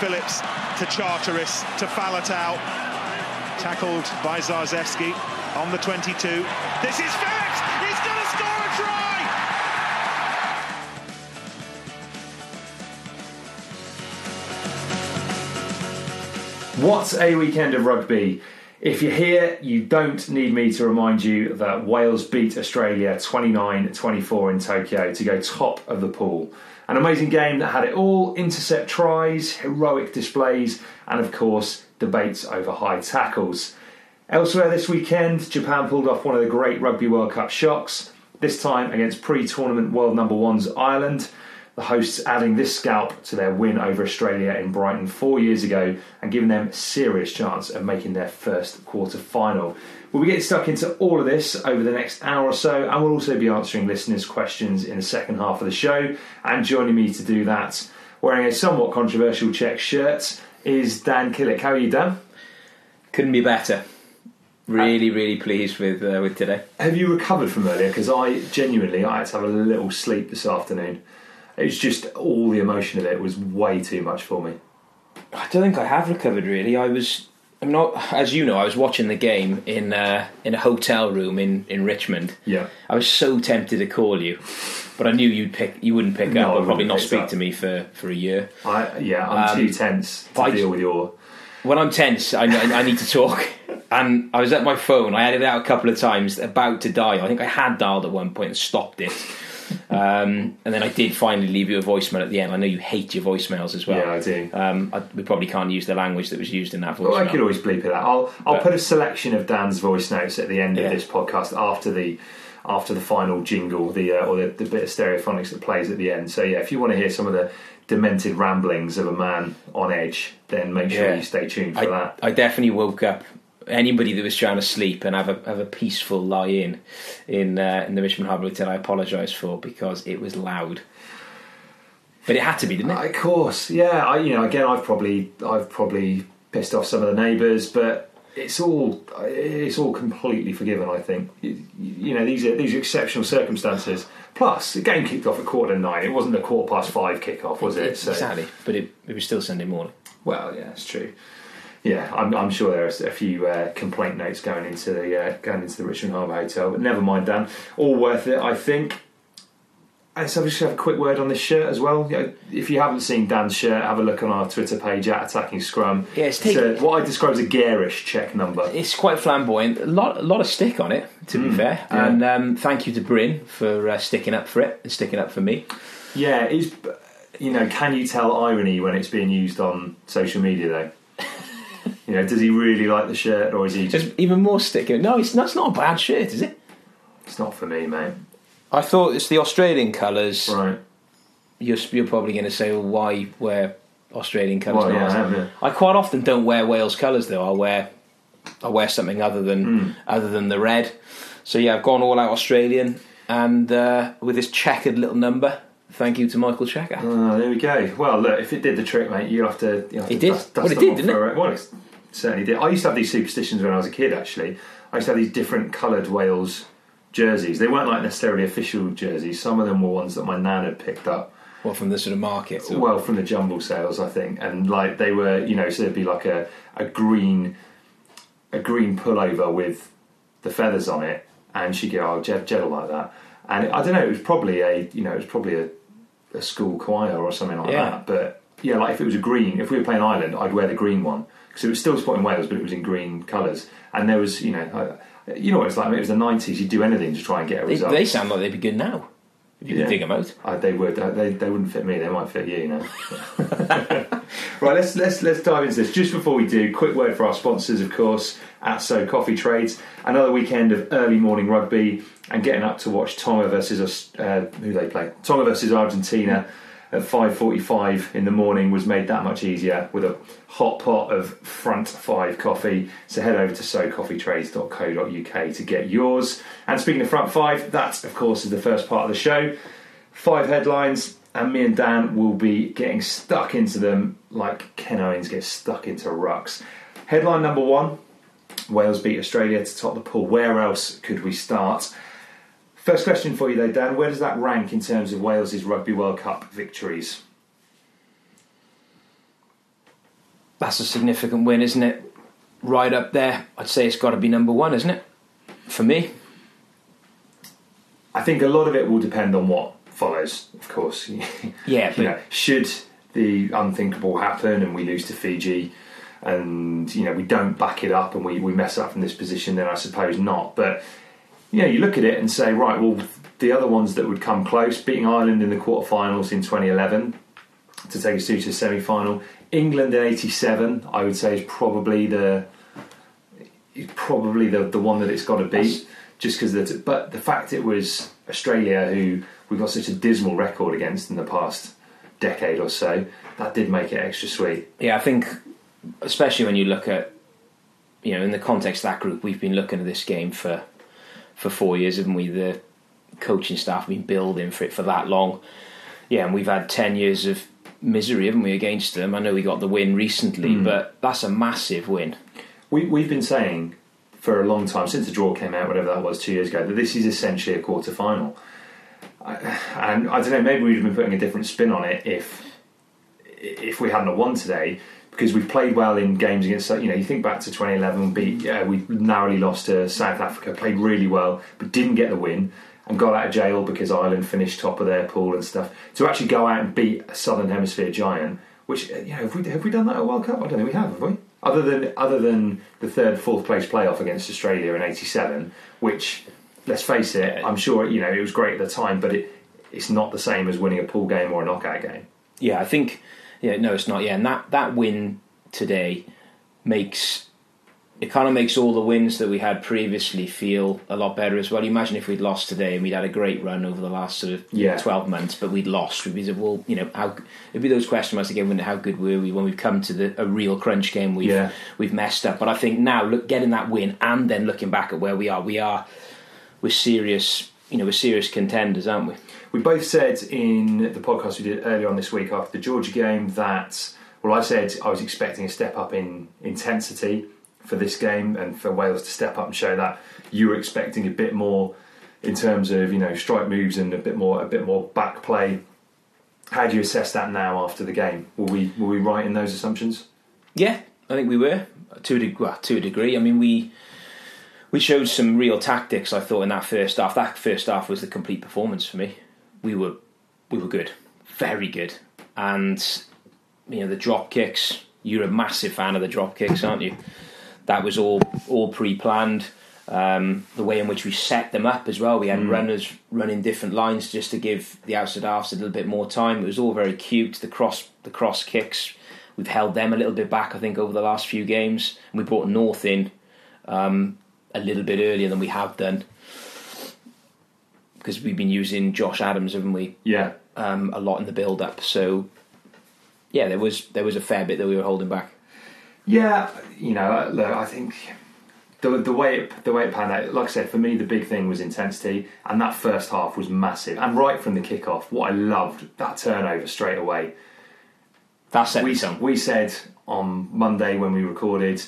Phillips to Charteris to Faletau. Tackled by Szarzewski on the 22. This is Phillips! He's going to score a try! What a weekend of rugby. If you're here, you don't need me to remind you that Wales beat Australia 29 24 in Tokyo to go top of the pool. An amazing game that had it all intercept tries, heroic displays, and of course, debates over high tackles. Elsewhere this weekend, Japan pulled off one of the great Rugby World Cup shocks, this time against pre tournament world number ones Ireland. The hosts adding this scalp to their win over Australia in Brighton four years ago and giving them a serious chance of making their first quarter final. We'll be getting stuck into all of this over the next hour or so, and we'll also be answering listeners' questions in the second half of the show. And joining me to do that, wearing a somewhat controversial check shirt, is Dan Killick. How are you, Dan? Couldn't be better. Really, really pleased with uh, with today. Have you recovered from earlier? Because I genuinely I had to have a little sleep this afternoon. It was just all the emotion of it was way too much for me. I don't think I have recovered really. I was, I'm not, as you know, I was watching the game in uh, in a hotel room in, in Richmond. Yeah. I was so tempted to call you, but I knew you'd pick, you wouldn't pick No, up, or probably wouldn't speak up. to me for, for a year. I yeah, I'm Um, too tense to I- deal with your. When I'm tense, I, I I need to talk. And I was at my phone. I had it out a couple of times, about to dial. I think I had dialed at one point and stopped it. Um, and then I did finally leave you a voicemail at the end. I know you hate your voicemails as well. Yeah, I do. Um, I, we probably can't use the language that was used in that voicemail. Well, I could always bleep it out. I'll I'll But- put a selection of Dan's voice notes at the end Yeah. of this podcast after the after the final jingle, the uh, or the, the bit of stereophonics that plays at the end. So yeah, if you want to hear some of the demented ramblings of a man on edge, then make sure Yeah. you stay tuned for I, that. I definitely woke up. Anybody that was trying to sleep and have a have a peaceful lie in in uh, in the Richmond Harbour Hotel, I apologise for because it was loud. But it had to be, didn't it? Of course, yeah. I, you know, again, I've probably I've probably pissed off some of the neighbours, but it's all it's all completely forgiven. I think you, you know these are these are exceptional circumstances. Plus, the game kicked off at quarter to nine. It wasn't a quarter past five kick-off, was it? So, Exactly, but it, it was still Sunday morning. well, yeah, it's true. Yeah, I'm, I'm sure there are a few uh, complaint notes going into the uh, going into the Richmond Harbour Hotel, but never mind, Dan. All worth it, I think. And so, just have a quick word on this shirt as well. You know, if you haven't seen Dan's shirt, have a look on our Twitter page at Attacking Scrum. Yeah, it's what I describe as a garish check number. It's quite flamboyant. A lot, a lot of stick on it, to be fair. Mm, yeah. And um, thank you to Bryn for uh, sticking up for it and sticking up for me. Yeah, is you know, can you tell irony when it's being used on social media though? you know, does he really like the shirt, or is he just? Just even more sticking. No, it's that's not a bad shirt, is it? It's not for me, mate. I thought it's the Australian colours. Right. You're, you're probably going to say, well, why wear Australian colours? Well, yeah. I have, yeah. I quite often don't wear Wales colours though. I wear I wear something other than Hmm. other than the red. So yeah, I've gone all out Australian. and uh, with this checkered little number. Thank you to Michael Cheika. Oh, there we go. Well, look, if it did the trick, mate, you have to. You have It to did. Dust, dust Well, it did, didn't it? Well, it certainly did. I used to have these superstitions when I was a kid. Actually, I used to have these different coloured Wales jerseys. They weren't like necessarily official jerseys. Some of them were ones that my nan had picked up. Well, from the sort of market. or- Well, from the jumble sales, I think, and like they were, you know, so there'd be like a, a green, a green pullover with the feathers on it, and she'd go, "Oh, Jed, Jed like that." And I don't know, it was probably a, you know, it was probably a, a school choir or something like Yeah. that. But yeah, like if it was a green, if we were playing Ireland, I'd wear the green one because it was still supporting Wales, but it was in green colours. And there was, you know, I, you know what it's like. I mean, it was the nineties. You'd do anything to try and get a they, result. they sound like they'd be good now. If you Yeah. could dig them out. Uh, they would. Uh, they, they wouldn't fit me. They might fit you. You know. right. Let's let's let's dive into this. Just before we do, quick word for our sponsors, of course, at So Coffee Trades. Another weekend of early morning rugby and getting up to watch Tonga versus uh, who they play. Tonga versus Argentina. At 5:45 in the morning was made that much easier with a hot pot of front five coffee. So head over to socoffeetrades.co.uk to get yours. And speaking of front five, that of course is the first part of the show five headlines, and me and Dan will be getting stuck into them like Ken Owens gets stuck into rucks. Headline number one Wales beat Australia to top the pool. Where else could we start? First question for you, though, Dan. Where does that rank in terms of Wales's Rugby World Cup victories? That's a significant win, isn't it? Right up there. I'd say it's got to be number one, isn't it? For me. I think a lot of it will depend on what follows, of course. Yeah, you but know, should the unthinkable happen and we lose to Fiji and you know we don't back it up and we, we mess up from this position, then I suppose not. But you know, you look at it and say, right, well, the other ones that would come close, beating Ireland in the quarterfinals in 2011 to take us through to the semi-final, England in '87, I would say is probably the probably the the one that it's got to beat. Just because, the, but the fact it was Australia who we've got such a dismal record against in the past decade or so, that did make it extra sweet. Yeah, I think, especially when you look at, you know, in the context of that group, we've been looking at this game for for four years, haven't we? The coaching staff have been building for it for that long. Yeah, and we've had ten years of misery, haven't we, against them? I know we got the win recently, Hmm. but that's a massive win. We, we've been saying for a long time, since the draw came out, whatever that was, two years ago, that this is essentially a quarter final. And I don't know, maybe we'd have been putting a different spin on it if if we hadn't have won today, because we've played well in games against. You know, you think back to 2011, beat we narrowly lost to South Africa, played really well, but didn't get the win. And got out of jail because Ireland finished top of their pool and stuff. To actually go out and beat a Southern Hemisphere giant, which uh, you know, have we have we done that at World Cup? I don't think we have, have we? Other than other than the third, fourth place playoff against Australia in '87, which let's face it, I'm sure you know it was great at the time, but it it's not the same as winning a pool game or a knockout game. Yeah, I think. Yeah, no, it's not. Yeah, and that that win today makes it kind of makes all the wins that we had previously feel a lot better as well. Imagine if we'd lost today and we'd had a great run over the last sort of Yeah. twelve months, but we'd lost. We'd be well, you know, how it'd be those question marks again. How good were we when we've come to the a real crunch game? We've Yeah. we've messed up. But I think now, look, getting that win and then looking back at where we are, we are we're serious. You know, we're serious contenders, aren't we? We both said in the podcast we did earlier on this week after the Georgia game that, well, I said I was expecting a step up in intensity for this game and for Wales to step up and show that. You were expecting a bit more in terms of you know strike moves and a bit more a bit more back play. How do you assess that now after the game? Were we were we right in those assumptions? Yeah, I think we were to a deg- well, to a degree. I mean, we we showed some real tactics. I thought in that first half. That first half was the complete performance for me. We were we were good, very good, and you know the drop kicks. You're a massive fan of the drop kicks, aren't you? That was all all pre-planned. Um, the way in which we set them up as well. We had runners running different lines just to give the outside halves a little bit more time. It was all very cute. The cross the cross kicks. We've held them a little bit back, I think, over the last few games. And we brought North in um, a little bit earlier than we have done because we've been using Josh Adams, haven't we? Yeah, Um, a lot in the build-up. So yeah, there was there was a fair bit that we were holding back. Yeah, you know, look, I think the the way it, the way it panned out, like I said, for me the big thing was intensity, and that first half was massive. And right from the kickoff, what I loved that turnover straight away. That's it. We we said on Monday when we recorded,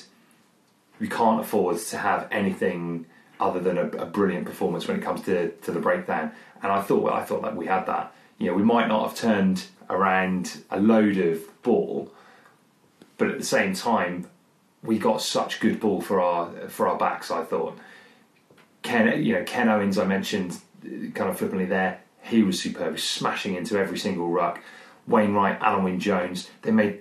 we can't afford to have anything other than a, a brilliant performance when it comes to to the breakdown. And I thought I thought that we had that. You know, we might not have turned around a load of ball, but at the same time, we got such good ball for our for our backs. I thought Ken, you know, Ken Owens, I mentioned uh, kind of flippantly there. He was superb, smashing into every single ruck. Wainwright, Alun Wyn Jones, they made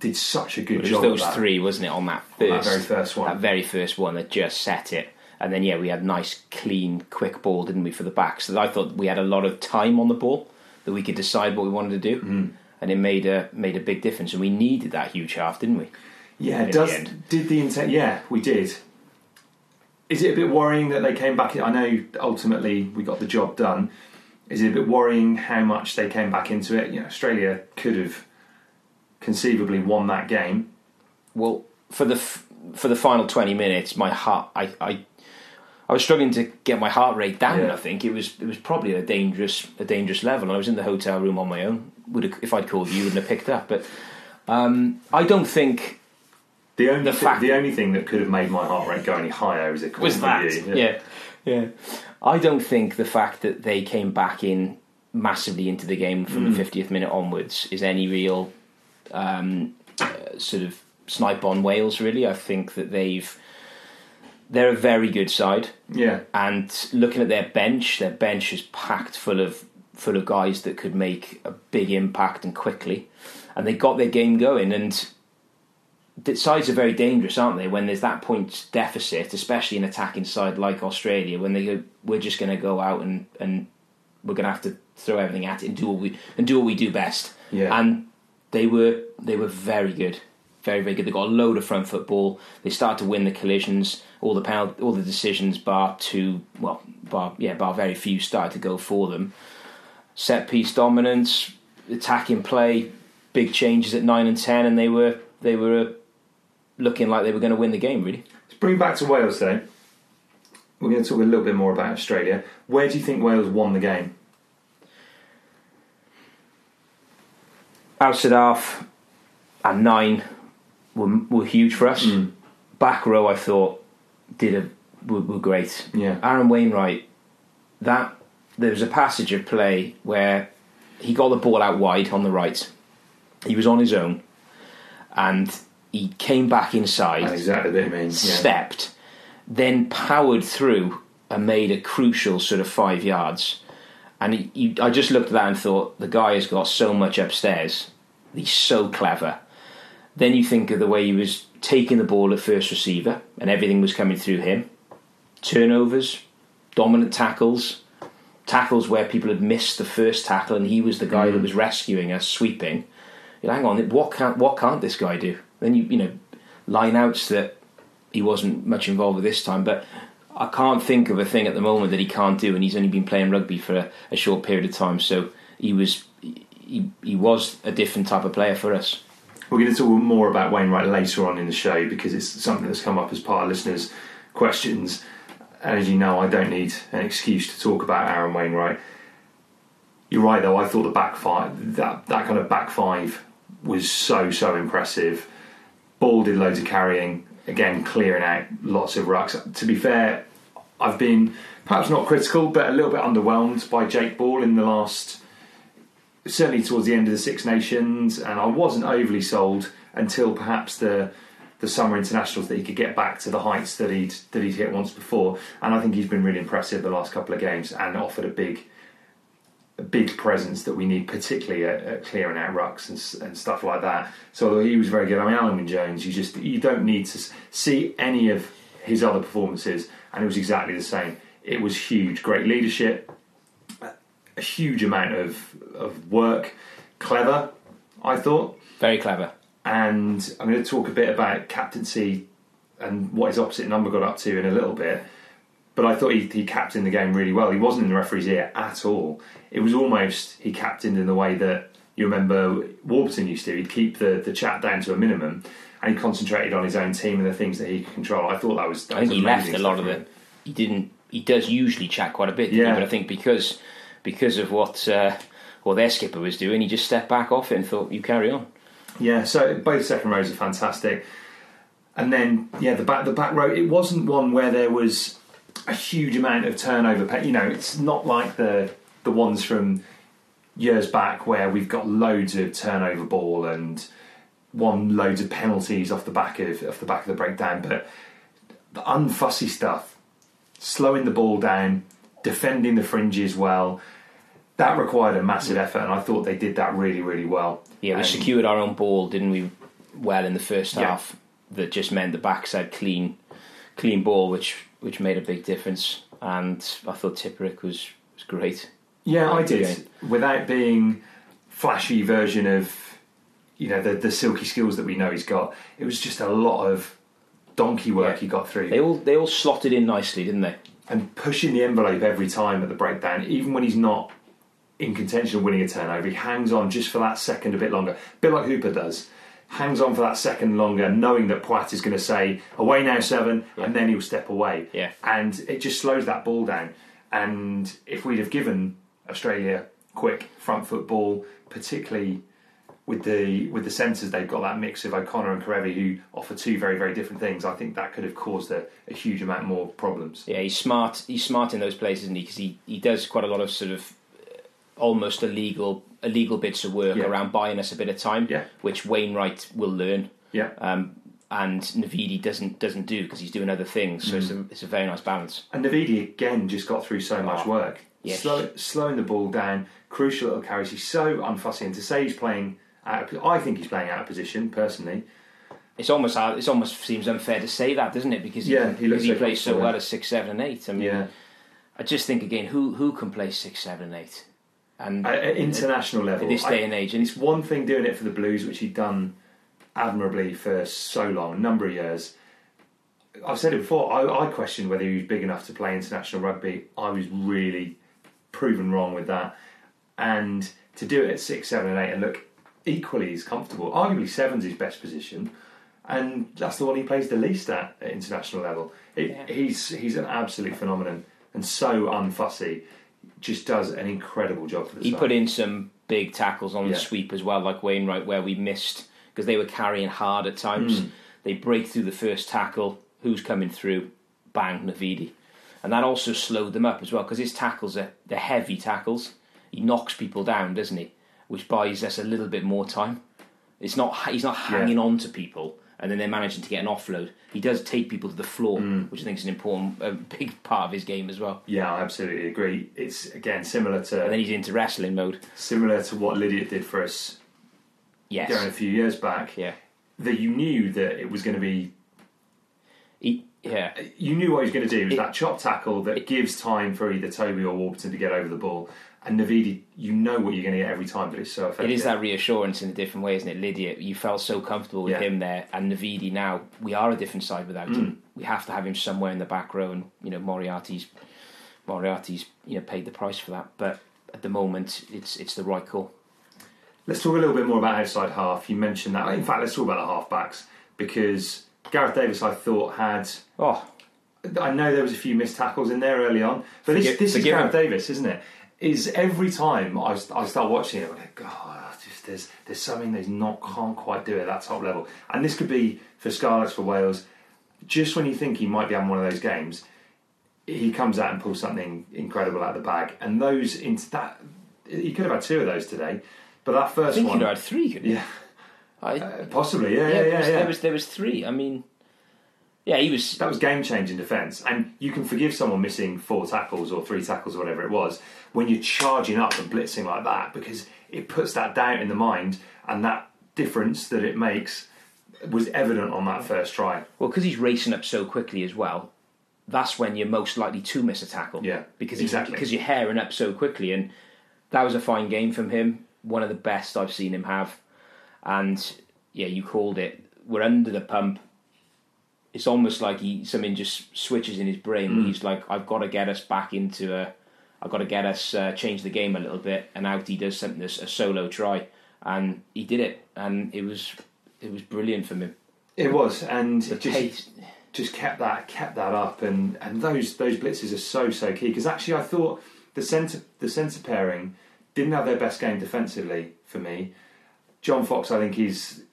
did such a good It was job. those three, wasn't it, on that On first, that very first one. that very first one that just set it. And then yeah, we had nice, clean, quick ball, didn't we, for the backs? So I thought we had a lot of time on the ball that we could decide what we wanted to do, Mm-hmm. and it made a made a big difference. And we needed that huge half, didn't we? Yeah, in does the did the intent? Yeah, we did. Is it a bit worrying that they came back? I know ultimately we got the job done. Is it a bit worrying how much they came back into it? You know, Australia could have conceivably won that game. Well, for the f- for the final twenty minutes, my heart, I, I, I was struggling to get my heart rate down. Yeah. I think it was it was probably a dangerous a dangerous level. I was in the hotel room on my own. Would have, if I'd called you, you wouldn't have picked up. But um, I don't think The only The thi- fact- the only thing that could have made my heart rate go any higher is it was that. Yeah. yeah, I don't think the fact that they came back in massively into the game from Mm. the fiftieth minute onwards is any real um, uh, sort of snipe on Wales. Really, I think that they've they're a very good side. yeah. and looking at their bench, their bench is packed full of full of guys that could make a big impact and quickly, and they got their game going. And the sides are very dangerous, aren't they? When there's that point deficit, especially an attacking side like Australia, when they go, we're just going to go out and and we're going to have to throw everything at it and do what we and do what we do best. Yeah. And they were they were very good, very very good. They got a load of front football. They started to win the collisions. All the penalty, all the decisions, bar two, well, bar yeah, bar very few started to go for them. Set piece dominance, attacking play, big changes at nine and ten, and they were they were uh, looking like they were going to win the game. Really, Let's bring back to Wales though. We're going to talk a little bit more about Australia. Where do you think Wales won the game? outside half and nine were were huge for us. Mm. Back row, I thought did a were, were great. Yeah. Aaron Wainwright, that there was a passage of play where he got the ball out wide on the right. He was on his own, and he came back inside, That's exactly what. Yeah. stepped, then powered through and made a crucial sort of five yards. And he, he, I just looked at that and thought, the guy has got so much upstairs. He's so clever. Then you think of the way he was taking the ball at first receiver and everything was coming through him. Turnovers, dominant tackles, tackles where people had missed the first tackle and he was the guy that mm. was rescuing us, sweeping. You hang on, what can't what can't this guy do? Then you you know, line outs that he wasn't much involved with this time, but I can't think of a thing at the moment that he can't do, and he's only been playing rugby for a, a short period of time. So he was he, he was a different type of player for us. We're going to talk more about Wainwright later on in the show because it's something that's come up as part of listeners' questions. And as you know, I don't need an excuse to talk about Aaron Wainwright. You're right, though. I thought the back five, that that kind of back five, was so so impressive. Ball did loads of carrying, again clearing out lots of rucks. To be fair, I've been perhaps not critical, but a little bit underwhelmed by Jake Ball in the last certainly towards the end of the Six Nations, and I wasn't overly sold until perhaps the the summer internationals that he could get back to the heights that he'd that he'd hit once before. And I think he's been really impressive the last couple of games and offered a big a big presence that we need, particularly at, at clearing out rucks and, and stuff like that. So he was very good, I mean Alun Jones, you just you don't need to see any of his other performances, and it was exactly the same. It was huge, great leadership, a huge amount of of work, clever. I thought, Very clever. and I'm going to talk a bit about captaincy and what his opposite number got up to in a little bit. But I thought he, he captained the game really well. He wasn't in the referee's ear at all. It was almost he captained in the way that you remember Warburton used to, he'd keep the, the chat down to a minimum and he concentrated on his own team and the things that he could control. I thought that was. That I think was he left a lot of it. He didn't. He does usually chat quite a bit, didn't he? Yeah. but I think because because of what uh, what their skipper was doing, he just stepped back off it and thought, "You carry on." Yeah, so both second rows are fantastic. And then, yeah, the back the back row. It wasn't one where there was a huge amount of turnover. You know, it's not like the the ones from years back where we've got loads of turnover ball and won loads of penalties off the back of off the back of the breakdown. But the unfussy stuff, slowing the ball down, defending the fringes well. That required a massive effort, and I thought they did that really, really well. Yeah, we And- secured our own ball, didn't we? Well, in the first Yeah. half, that just meant the backside clean, clean ball, which which made a big difference. And I thought Tipuric was was great. Yeah, I did. Without being flashy version of you know the the silky skills that we know he's got. It was just a lot of donkey work Yeah. he got through They all they all slotted in nicely, didn't they? and pushing the envelope every time at the breakdown, even when he's not in contention of winning a turnover, he hangs on just for that second a bit longer, a bit like Hooper does. Hangs on for that second longer, knowing that Poite is going to say "away now, seven, and then he'll step away. Yeah. and it just slows that ball down. And if we'd have given Australia quick front foot ball, particularly with the with the centres, they've got that mix of O'Connor and Kerevi who offer two very very different things. I think that could have caused a, a huge amount more problems. Yeah, he's smart. He's smart in those places, isn't he? Because he, he does quite a lot of sort of almost illegal illegal bits of work Yeah. around buying us a bit of time, Yeah. which Wainwright will learn. Yeah. Um, and Navidi doesn't doesn't do because he's doing other things. So it's, a, it's a very nice balance. And Navidi again just got through so much Oh, work. yes. Slow, slowing the ball down, crucial little carries. He's so unfussy, and to say he's playing out of, I think he's playing out of position personally. It's almost it's almost seems unfair to say that, doesn't it? Because he, Yeah, he because he plays so well at six, seven, and eight. I mean, Yeah, I just think again, who who can play six, seven, and eight? And at, at international level, in this I- day and age, and and it's one thing doing it for the Blues, which he'd done admirably for so long, a number of years. I've said it before. I, I questioned whether he was big enough to play international rugby. I was really proven wrong with that. And to do it at six, seven, and eight, and look equally as comfortable. Arguably, seven's his best position, and that's the one he plays the least at at international level. It, Yeah. He's he's an absolute phenomenon and so unfussy. Just does an incredible job for the he side. put in some big tackles on Yeah. the sweep as well, like Wainwright, where we missed because they were carrying hard at times. Hmm. They break through the first tackle. Who's coming through? Bang, Navidi, and that also slowed them up as well because his tackles are they're heavy tackles. He knocks people down, doesn't he? Which buys us a little bit more time. It's not he's not hanging on to people and then they're managing to get an offload. He does take people to the floor, Hmm. which I think is an important, a big part of his game as well. Yeah, I absolutely agree. It's again similar to. And then he's into wrestling mode. similar to what Lydiate did for us Yes, going a few years back. yeah. That you knew that it was going to be. He, yeah, You knew what he was going to do. It was It- that chop tackle that gives time for either Toby or Warburton to get over the ball. And Navidi, you know what you're going to get every time, but it's so effective. It is that reassurance in a different way, isn't it? Lydia, you felt so comfortable with Yeah. him there, and Navidi now, we are a different side without Mm. him. We have to have him somewhere in the back row, and you know Moriarty's Moriarty's you know paid the price for that. But at the moment, it's it's the right call. Let's talk a little bit more about outside half. You mentioned that. In fact, let's talk about the halfbacks because Gareth Davies, I thought, had. Oh, I know there was a few missed tackles in there early on, but this, this is Gareth him. Davis, isn't it? Is every time I, I start watching it, I go, God, just there's there's something that's not can't quite do it at that top level, and this could be for Scarlets for Wales. Just when you think he might be having one of those games, he comes out and pulls something incredible out of the bag, and those into that he could have had two of those today, but that first one, you'd have had three, couldn't you? yeah, I, uh, possibly, yeah, yeah, yeah, yeah, there, was, yeah. there was there was three. I mean, yeah, he was. that was game changing defence. And you can forgive someone missing four tackles or three tackles or whatever it was when you're charging up and blitzing like that because it puts that doubt in the mind and that difference that it makes was evident on that first try. Well, because he's racing up so quickly as well, that's when you're most likely to miss a tackle. Yeah, because exactly. because you're hairing up so quickly, and that was a fine game from him. One of the best I've seen him have, and yeah, you called it. We're under the pump. It's almost like he something just switches in his brain. Mm. He's like, I've got to get us back into a. I've got to get us uh, change the game a little bit, and out he does something a, a solo try, and he did it, and it was it was brilliant for me. It was, and The just pace. just kept that kept that up, and and those those blitzes are so so key because actually I thought the centre the centre pairing didn't have their best game defensively for me. John Fox, I think he's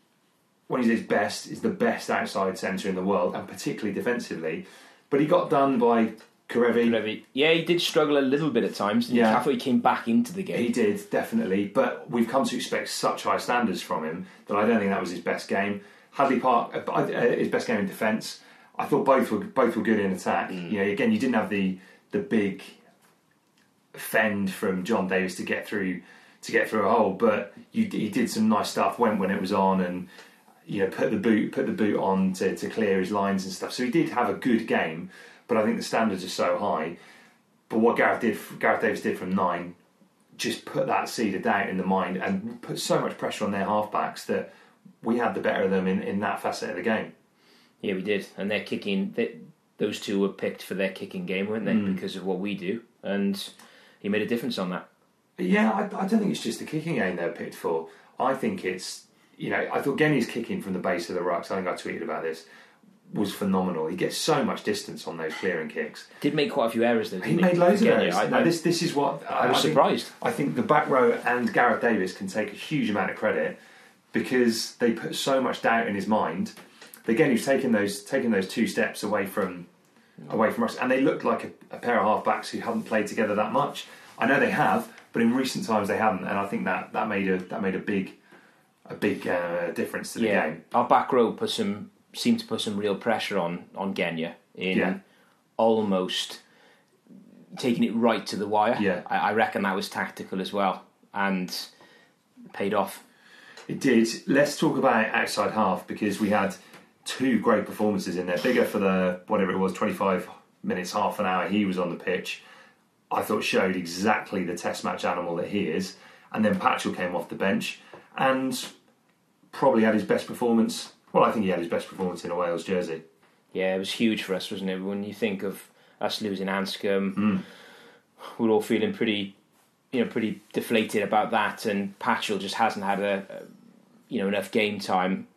when he's his best, is the best outside centre in the world, and particularly defensively. But he got done by Kerevi. Kerevi. Yeah, he did struggle a little bit at times. Yeah. I thought he came back into the game. He did definitely, but we've come to expect such high standards from him that I don't think that was his best game. Hadleigh Parkes, uh, uh, his best game in defence. I thought both were both were good in attack. You know, again, you didn't have the the big fend from Jon Davies to get through to get through a hole, but you, he did some nice stuff. Went when it was on, and you know, put the boot put the boot on to, to clear his lines and stuff. So he did have a good game, but I think the standards are so high. But what Gareth did, Gareth Davies did from nine, just put that seed of doubt in the mind and put so much pressure on their halfbacks that we had the better of them in, in that facet of the game. Yeah, we did, and their kicking. They, those two were picked for their kicking game, weren't they? Mm. Because of what we do, and he made a difference on that. Yeah, I, I don't think it's just the kicking game they're picked for. I think it's, you know, I thought Genia's kicking from the base of the rucks, I think I tweeted about this, was phenomenal. He gets so much distance on those clearing kicks. Did make quite a few errors though. He Didn't made loads of errors. I, Now, this, this is what I was think- surprised. I think the back row and Gareth Davies can take a huge amount of credit because they put so much doubt in his mind. Again, he's taken those taken those two steps away from away from us, and they looked like a, a pair of halfbacks who haven't played together that much. I know they have, but in recent times they haven't, and I think that, that made a that made a big a big uh, difference to the yeah, game. our back row put some seemed to put some real pressure on on Genia in Yeah. almost taking it right to the wire. Yeah. I, I reckon that was tactical as well and paid off. It did. Let's talk about outside half because we had two great performances in there. Biggar for the whatever it was, twenty five minutes, half an hour. He was on the pitch. I thought showed exactly the test match animal that he is. And then Patchell came off the bench and probably had his best performance. Well, I think he had his best performance in a Wales jersey. Yeah, it was huge for us, wasn't it? When you think of us losing Anscombe, Mm. we're all feeling pretty, you know, pretty deflated about that. And Patchell just hasn't had a, a you know, enough game time.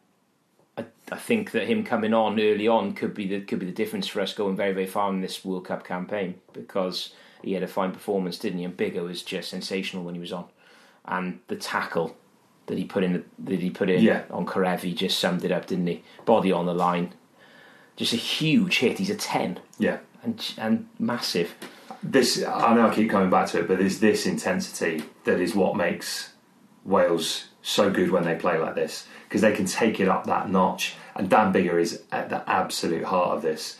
I, I think that him coming on early on could be the could be the difference for us going very very far in this World Cup campaign because he had a fine performance, didn't he? And Biggar was just sensational when he was on, and the tackle that he put in that he put in Yeah. on Kerevi just summed it up, didn't he? Body on the line, just a huge hit. He's a ten Yeah. and and massive. This I know I keep coming back to it, but there's this intensity that is what makes Wales so good when they play like this because they can take it up that notch. And Dan Biggar is at the absolute heart of this.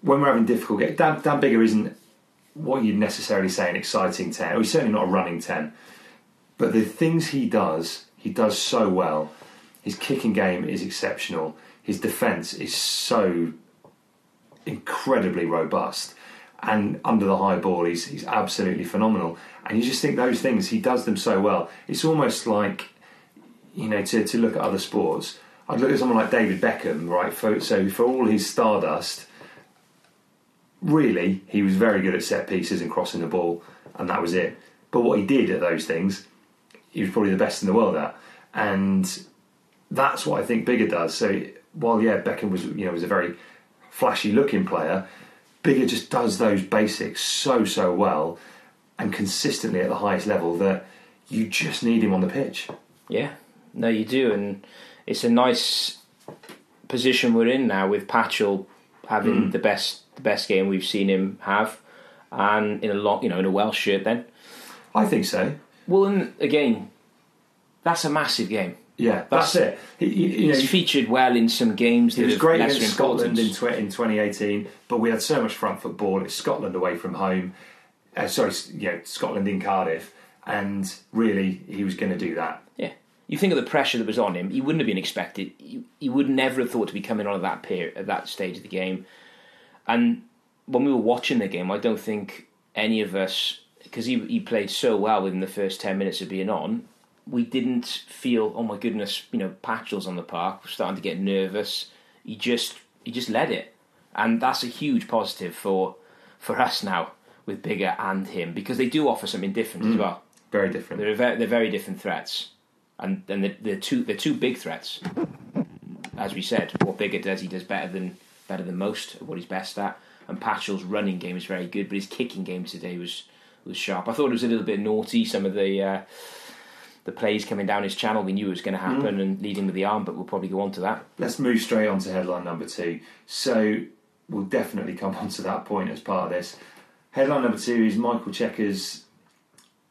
When we're having difficult games, Dan, Dan Biggar isn't what you'd necessarily say an exciting ten. Or he's certainly not a running ten. But the things he does, he does so well. His kicking game is exceptional. His defence is so incredibly robust. And under the high ball, he's, he's absolutely phenomenal. And you just think those things, he does them so well. It's almost like, you know, to, to look at other sports, I'd look at someone like David Beckham, right? For, so for all his stardust, really, he was very good at set pieces and crossing the ball, and that was it. But what he did at those things, he was probably the best in the world at. And that's what I think Biggar does. So while yeah, Beckham was you know was a very flashy looking player, Biggar just does those basics so so well and consistently at the highest level that you just need him on the pitch. Yeah, no, you do, and it's a nice position we're in now with Patchell having Mm. the best the best game we've seen him have, and in a lot you know in a Welsh shirt. Then, I think so. Well, and again, that's a massive game. Yeah, that's, it. He, he- know, He's featured well in some games. He that was great against Scotland in, tw- in 2018, but we had so much front foot ball. It's Scotland away from home. Uh, sorry, you know, Scotland in Cardiff, and really, he was going to do that. Yeah. You think of the pressure that was on him, he wouldn't have been expected. He, he would never have thought to be coming on at that period, at that stage of the game. And when we were watching the game, I don't think any of us, because he, he played so well within the first 10 minutes of being on, we didn't feel, oh my goodness, you know, Patchell's on the park, we're starting to get nervous. He just, he just led it. And that's a huge positive for, for us now with Biggar and him, because they do offer something different as Mm. well. Very different. They're, very, they're very different threats. and and they're, they're two they're two big threats. As we said, what Biggar does, he does better than better than most of what he's best at. And Patchell's running game is very good, but his kicking game today was was sharp. I thought it was a little bit naughty. Some of the uh, the plays coming down his channel, we knew it was going to happen, and leading with the arm. But we'll probably go on to that. Let's move straight on to headline number two. So we'll definitely come on to that point as part of this. Headline number two is Michael Cheika's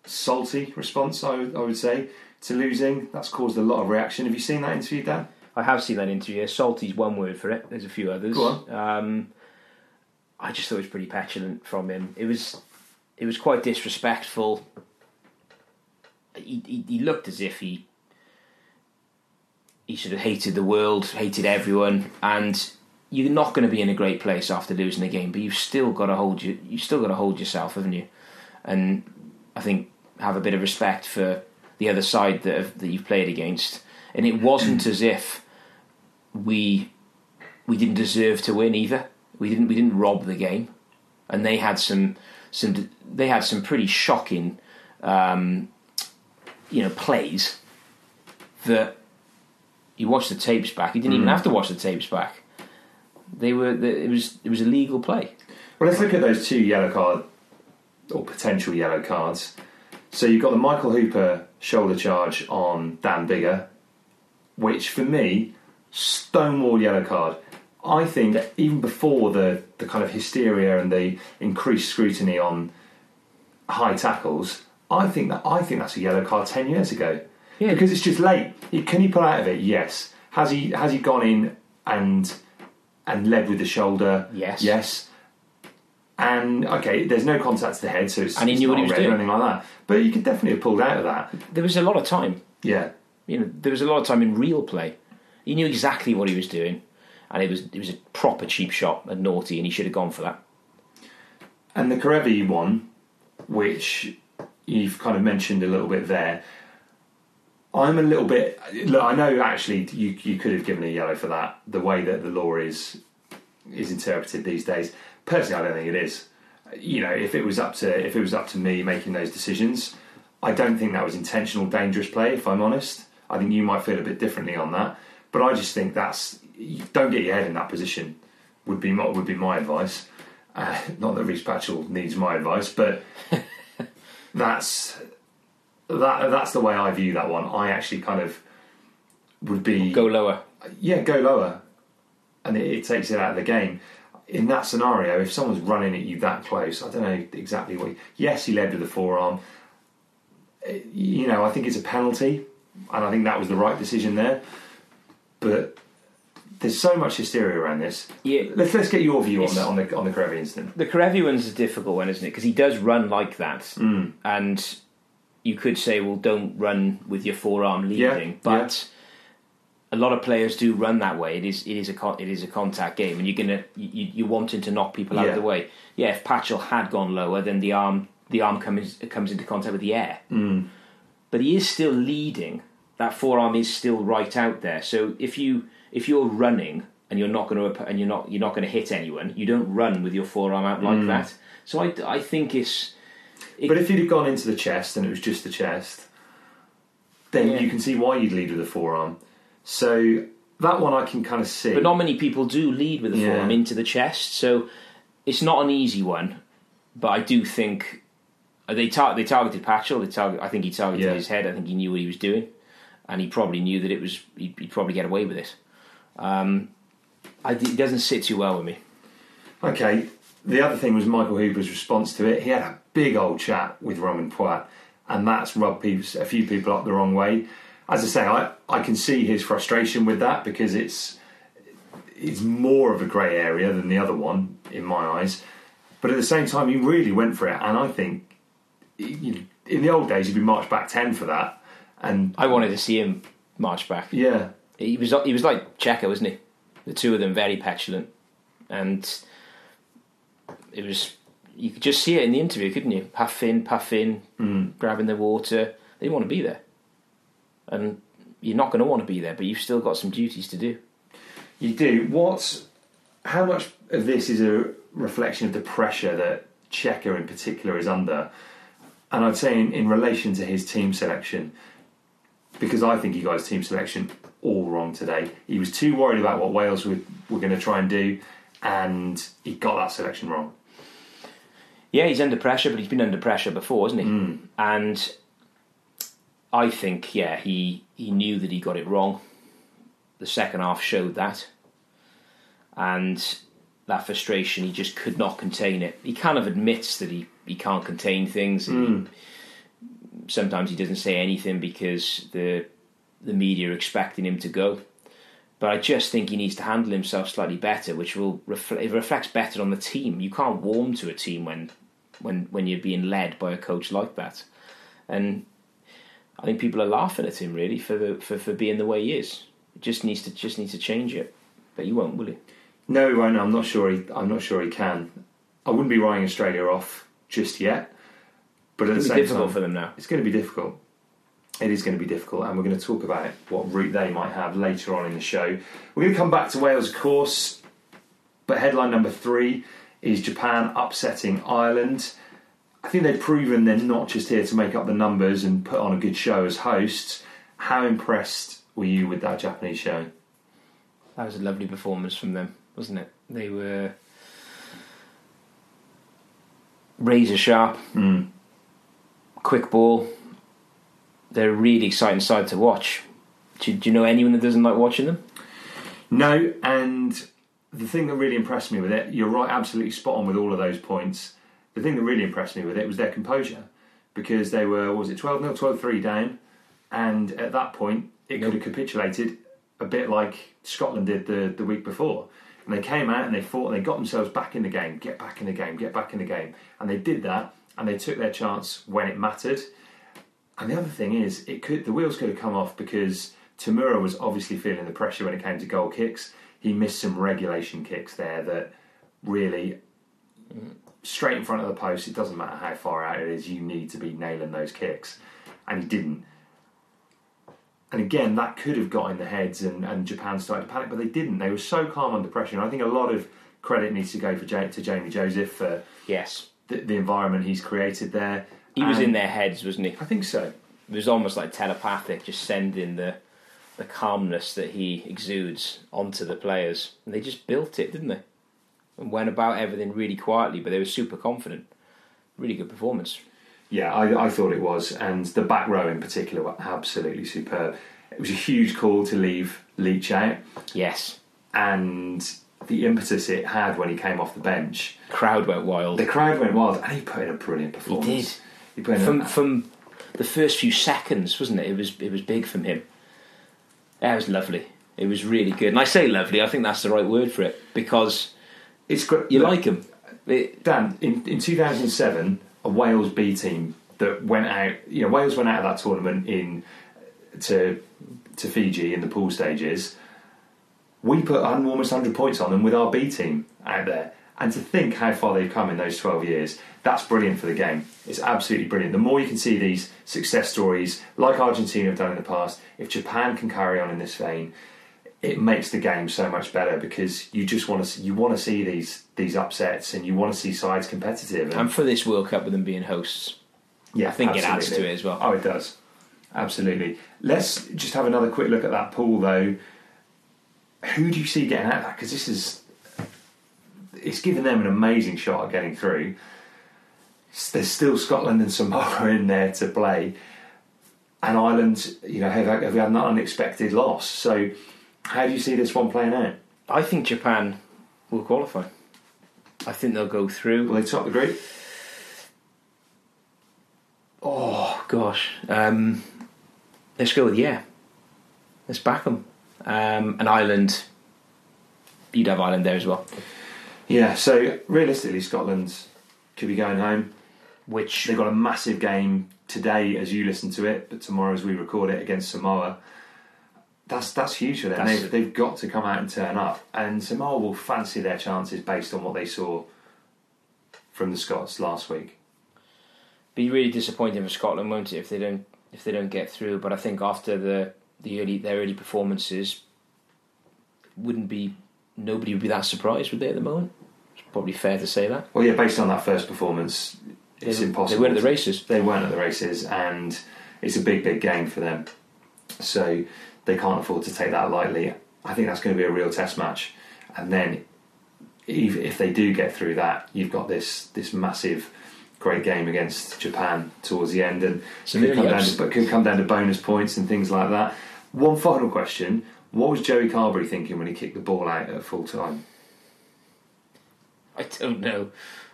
salty response, I would, I would say, to losing. That's caused a lot of reaction. Have you seen that interview, Dan? I have seen that interview. Salty's one word for it. There's a few others. Go on. Um, I just thought it was pretty petulant from him. It was, it was quite disrespectful. He, he, he looked as if he, he sort of hated the world, hated everyone, and you're not going to be in a great place after losing a game. But you've still got to hold you. You still got to hold yourself, haven't you? And I think have a bit of respect for the other side that have, that you've played against. And it wasn't as if we we didn't deserve to win either. We didn't we didn't rob the game, and they had some some they had some pretty shocking um, you know plays that you watch the tapes back. You didn't even have to watch the tapes back. They were it was it was a legal play. Well, let's look at those two yellow card or potential yellow cards. So you've got the Michael Hooper shoulder charge on Dan Biggar, which for me, stonewall yellow card. I think even before the, the kind of hysteria and the increased scrutiny on high tackles, I think that I think that's a yellow card ten years ago. Yeah. Because it's just late. Can he pull out of it? Yes. Has he has he gone in and and led with the shoulder? Yes. Yes. And okay, there's no contact to the head, so it's, And he it's knew what he was red or doing. anything like that. But you could definitely have pulled out of that. There was a lot of time. Yeah. You know, there was a lot of time in real play. He knew exactly what he was doing, and it was it was a proper cheap shot and naughty, and he should have gone for that. And the Kerevi one, which you've kind of mentioned a little bit there, I'm a little bit. Look, I know actually you you could have given a yellow for that. The way that the law is is interpreted these days. Personally, I don't think it is. You know, if it was up to if it was up to me making those decisions, I don't think that was intentional dangerous play. If I'm honest, I think you might feel a bit differently on that. But I just think that's don't get your head in that position. Would be my, would be my advice. Uh, not that Rhys Patchell needs my advice, but that's that that's the way I view that one. I actually kind of would be Go lower. yeah, go lower, and it, it takes it out of the game. In that scenario, if someone's running at you that close, I don't know exactly what. Yes, he led with the forearm. Eh, You know, I think it's a penalty, and I think that was the right decision there. But there's so much hysteria around this. Yeah. Let's let's get your view on the on the on the Kerevi incident. The Kerevi one's a difficult one, isn't it? Because he does run like that, and you could say, well, don't run with your forearm leading, Yeah, but a lot of players do run that way. It is it is a con- it is a contact game, and you're gonna you, you're wanting to knock people out Yeah. of the way. Yeah, if Patchell had gone lower, then the arm the arm comes comes into contact with the air, mm. but he is still leading. That forearm is still right out there. So if you if you're running and you're not going to and you're not you're not going to hit anyone, you don't run with your forearm out like that. So I, I think it's it- But if you'd have gone into the chest and it was just the chest, then Yeah. you can see why you'd lead with the forearm. So that one I can kind of see. But not many people do lead with the Yeah. forearm into the chest, so it's not an easy one. But I do think uh, they tar- they targeted Patchell. They target. I think he targeted Yeah. his head. I think he knew what he was doing, and he probably knew that it was. He'd, he'd probably get away with it. Um, I, it doesn't sit too well with me. Okay. The other thing was Michael Hooper's response to it. He had a big old chat with Romain Poite, and that's rubbed people, a few people up the wrong way. As I say, I, I can see his frustration with that because it's it's more of a grey area than the other one in my eyes. But at the same time, he really went for it, and I think in the old days he'd be marched back ten for that. And I wanted to see him march back. yeah, He was he was like Cheika, wasn't he? The two of them very petulant, and it was you could just see it in the interview, couldn't you? Puffing, puffing, puff in, mm. grabbing the water. They didn't want to be there, and you're not going to want to be there, but you've still got some duties to do. You do. What? How much of this is a reflection of the pressure that Cheika in particular is under? And I'd say in, in relation to his team selection, because I think he got his team selection all wrong today. He was too worried about what Wales were, were going to try and do, and he got that selection wrong. Yeah, he's under pressure, but he's been under pressure before, hasn't he? Hmm. And I think, yeah, he he knew that he got it wrong. The second half showed that, and that frustration he just could not contain it. He kind of admits that he, he can't contain things. And he, hmm. sometimes he doesn't say anything because the the media are expecting him to go. But I just think he needs to handle himself slightly better, which will reflect, it reflects better on the team. You can't warm to a team when when when you're being led by a coach like that, and I think people are laughing at him really for the, for for being the way he is. It just needs to just needs to change it, but he won't, will he? No, he won't. I'm not sure. He, I'm not sure he can. I wouldn't be writing Australia off just yet. But at It's the gonna same be difficult time, for them now. It's going to be difficult. It is going to be difficult, and we're going to talk about what route they might have later on in the show. We're going to come back to Wales, of course, but headline number three is Japan upsetting Ireland. I think they've proven they're not just here to make up the numbers and put on a good show as hosts. How impressed were you with that Japanese showing? That was a lovely performance from them, wasn't it? They were razor sharp, hmm. quick ball. They're a really exciting side to watch. Do, do you know anyone that doesn't like watching them? No, and the thing that really impressed me with it, you're right, absolutely spot on with all of those points. The thing that really impressed me with it was their composure because they were, what was it 12 0, 12 3 down, and at that point it could have capitulated a bit like Scotland did the, the week before. And they came out and they fought and they got themselves back in the game, get back in the game, get back in the game. And they did that and they took their chance when it mattered. And the other thing is, it could the wheels could have come off because Tamura was obviously feeling the pressure when it came to goal kicks. He missed some regulation kicks there that really straight in front of the post. It doesn't matter how far out it is, you need to be nailing those kicks, and he didn't. And again, that could have got in the heads, and, and Japan started to panic, but they didn't. They were so calm under pressure, and I think a lot of credit needs to go for Ja- to Jamie Joseph for Yes. the, the environment he's created there. He was in um, their heads, wasn't he? I think so. It was almost like telepathic, just sending the the calmness that he exudes onto the players. And they just built it, didn't they? And went about everything really quietly, but they were super confident. Really good performance. Yeah, I, I thought it was, and the back row in particular were absolutely superb. It was a huge call to leave Leitch out, Yes. and the impetus it had when he came off the bench. Crowd went wild. The crowd went wild, and he put in a brilliant He performance. did. He put in From a, from the first few seconds, wasn't it? It was it was big from him. That was lovely. It was really good. And I say lovely, I think that's the right word for it because it's great. you look, like him. It, uh, Dan, in, in 2007, a Wales B team that went out, you know, Wales went out of that tournament in to to Fiji in the pool stages. We put almost 100 points on them with our B team out there. And to think how far they've come in those 12 years, that's brilliant for the game. It's absolutely brilliant. The more you can see these success stories, like Argentina have done in the past, if Japan can carry on in this vein, it makes the game so much better because you just want to see, you want to see these these upsets and you want to see sides competitive. And, I'm for this World Cup with them being hosts. yeah, I think it adds to it as well. Oh, it does. Absolutely. Let's just have another quick look at that pool, though. Who do you see getting out of that? Because this is it's given them an amazing shot at getting through. There's still Scotland and Samoa in there to play, and Ireland, you know, have, have had an unexpected loss. So, how do you see this one playing out? I think Japan will qualify. I think they'll go through. Will they top the group? Oh gosh, um, let's go with yeah. Let's back them. Um, and Ireland, you'd have Ireland there as well. Yeah. So realistically, Scotland could be going home. Which They've got a massive game today as you listen to it, but tomorrow as we record it against Samoa. That's that's huge for them. They've, they've got to come out and turn up, and Samoa will fancy their chances based on what they saw from the Scots last week. be really disappointing for Scotland, won't it, if they don't if they don't get through? But I think after the the early their early performances, wouldn't be nobody would be that surprised, would they? At the moment, it's probably fair to say that. Well, yeah, based on that first performance, it's They- impossible. They weren't at the races. They weren't at the races, and it's a big, big game for them. So they can't afford to take that lightly. I think that's going to be a real test match. And then if, if they do get through that, you've got this this massive great game against Japan towards the end, and Some could come, down to, but could come down to bonus points and things like that. One final question: What was Joey Carbery thinking when he kicked the ball out at full time? I don't know.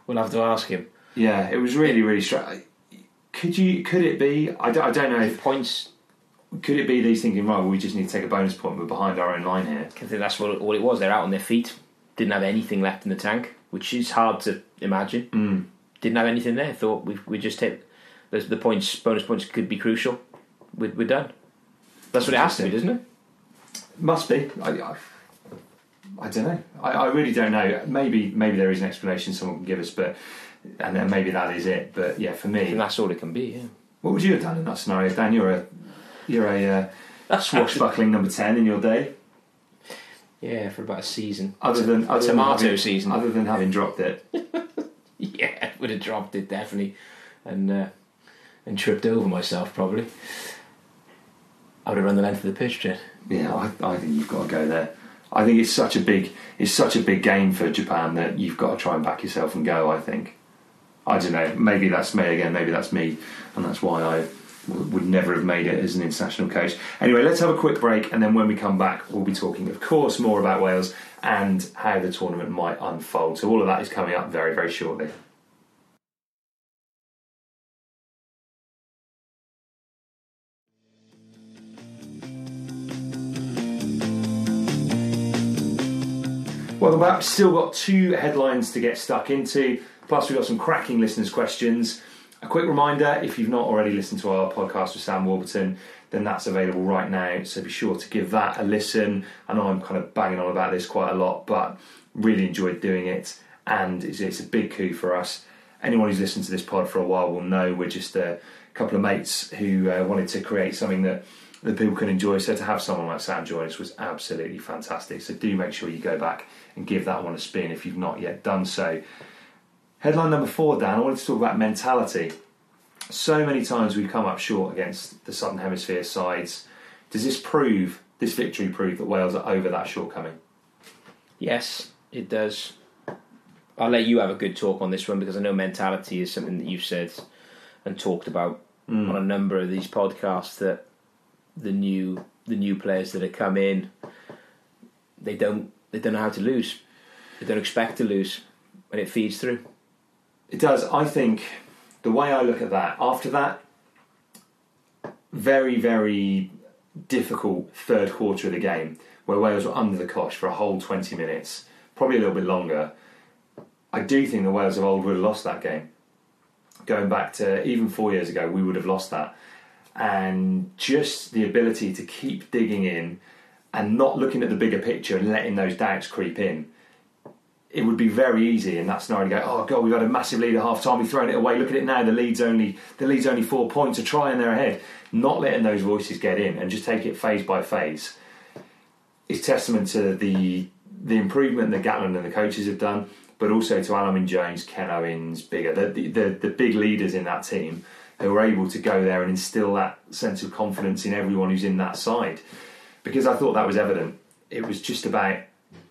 We'll have to ask him. Yeah, it was really really strange. Could you? Could it be? I don't, I don't know. If, Points. could it be he's thinking, right? Well, we just need to take a bonus point. We're behind our own line here. I think that's what all it was. They're out on their feet. Didn't have anything left in the tank, which is hard to imagine. Mm. Didn't have anything there. Thought we we just hit the, the points. Bonus points could be crucial. We're, we're done. That's what it has to be, doesn't it? Must be. I, I, I don't know. I, I really don't know. Maybe maybe there is an explanation someone can give us, but and then maybe that is it. But yeah, for me, that's all it can be. Yeah. what would you have done in that scenario, Dan? You're a you're a uh, That's swashbuckling number ten in your day. Yeah, for about a season. Other than other tomato than having, season. Other than having dropped it, Yeah, would have dropped it definitely, and uh, and tripped over myself probably. I would have run the length of the pitch, Jed. yeah, I, I think you've got to go there. I think it's such a big it's such a big game for Japan that you've got to try and back yourself and go. I think. I don't know. Maybe that's me again. Maybe that's me, and that's why I w- would never have made it as an international coach. Anyway, let's have a quick break, and then when we come back, we'll be talking, of course, more about Wales and how the tournament might unfold. So all of that is coming up very, very shortly. Welcome back. Still got two headlines to get stuck into. Plus, we've got some cracking listeners' questions. A quick reminder if you've not already listened to our podcast with Sam Warburton, then that's available right now. So be sure to give that a listen. I know I'm kind of banging on about this quite a lot, but really enjoyed doing it. And it's, it's a big coup for us. Anyone who's listened to this pod for a while will know we're just a couple of mates who uh, wanted to create something that that people can enjoy. So to have someone like Sam join us was absolutely fantastic. So do make sure you go back and give that one a spin if you've not yet done so. Headline number four, Dan. I wanted to talk about mentality. So many times we've come up short against the Southern Hemisphere sides. Does this prove, this victory prove that Wales are over that shortcoming? Yes, it does. I'll let you have a good talk on this one because I know mentality is something that you've said and talked about hmm. on a number of these podcasts that the new the new players that have come in they don't they don't know how to lose. They don't expect to lose and it feeds through. It does. I think the way I look at that, after that very, very difficult third quarter of the game, where Wales were under the cosh for a whole 20 minutes, probably a little bit longer, I do think the Wales of old would have lost that game. Going back to even four years ago, we would have lost that. And just the ability to keep digging in and not looking at the bigger picture and letting those doubts creep in it would be very easy in that scenario to go, oh god, we've had a massive lead at half time, we've thrown it away. Look at it now, the lead's only the lead's only four points. A try and they're ahead. Not letting those voices get in and just take it phase by phase is testament to the the improvement that Gatland and the coaches have done, but also to Alun Wyn Jones, Ken Owens, Biggar, the, the the big leaders in that team who were able to go there and instill that sense of confidence in everyone who's in that side. Because I thought that was evident. It was just about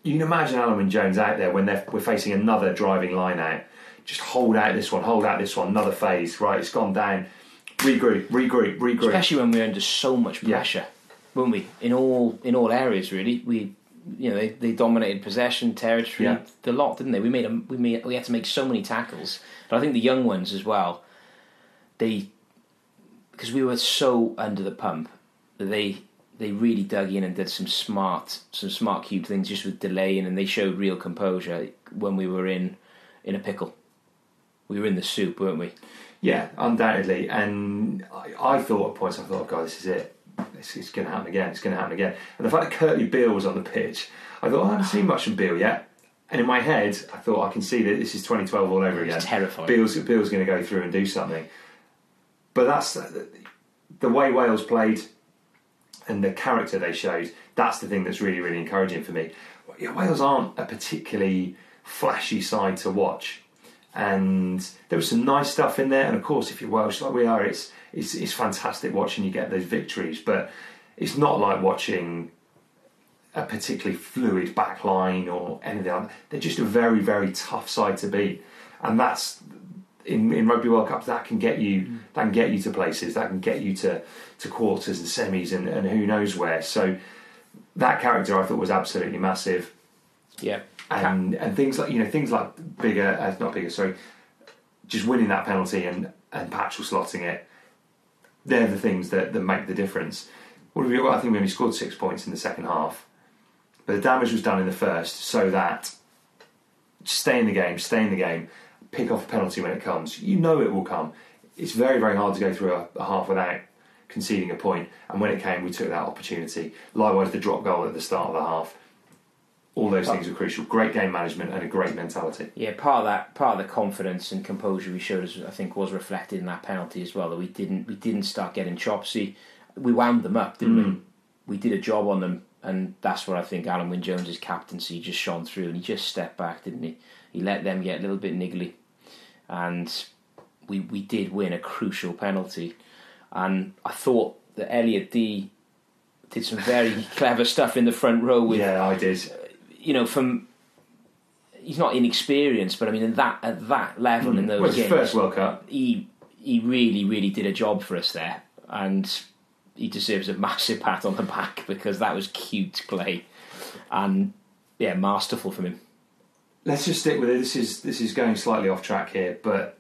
you can imagine Alun Wyn Jones out there when they're, we're facing another driving line out. Just hold out this one, hold out this one, another phase. Right, it's gone down. Regroup, regroup, regroup. Especially when we're under so much Yeah. pressure, weren't we? In all in all areas, really. We, you know, they, they dominated possession, territory, Yeah. the lot, didn't they? We made we made we had to make so many tackles. And I think the young ones as well. They because we were so under the pump that they they really dug in and did some smart some smart cube things just with delaying and they showed real composure when we were in in a pickle. We were in the soup, weren't we? Yeah, undoubtedly. And I, I thought at points, I thought, oh, God, this is it. It's, it's going to happen again. It's going to happen again. And the fact that Kurtley Beale was on the pitch, I thought, oh, I haven't seen much from Beale yet. And in my head, I thought, I can see that this is 2012 all over again. It's terrifying. Beale's, Beale's going to go through and do something. But that's the way Wales played and the character they showed. That's the thing that's really, really encouraging for me. Wales aren't a particularly flashy side to watch and there was some nice stuff in there. And of course, if you're Welsh like we are, it's it's, it's fantastic watching you get those victories. But it's not like watching a particularly fluid back line or anything like that. They're just a very, very tough side to beat. And that's in, in rugby World Cups that can get you that can get you to places, that can get you to, to quarters and semis and, and who knows where. So that character I thought was absolutely massive. Yeah. And and things like you know, things like Biggar uh, not Biggar, sorry, just winning that penalty and, and Patchell slotting it, they're the things that, that make the difference. What have we got? I think we only scored six points in the second half. But the damage was done in the first so that stay in the game, stay in the game, pick off a penalty when it comes. You know it will come. It's very, very hard to go through a, a half without conceding a point. And when it came, we took that opportunity. Likewise, the drop goal at the start of the half. All those things were crucial. Great game management and a great mentality. Yeah, part of that, part of the confidence and composure we showed, us, I think, was reflected in that penalty as well. That we didn't, we didn't start getting chopsy. We wound them up, didn't Mm. we? We did a job on them, and that's where I think Alun Wyn Jones's captaincy just shone through, and he just stepped back, didn't he? He let them get a little bit niggly, and we we did win a crucial penalty. And I thought that Elliot Dee did some very clever stuff in the front row with Yeah, I did. Uh, you know, from he's not inexperienced, but I mean, in that at that level in mm. those. Well, games, first World Cup. he he really really did a job for us there, and he deserves a massive pat on the back because that was cute play, and yeah, masterful from him. Let's just stick with it. This is this is going slightly off track here, but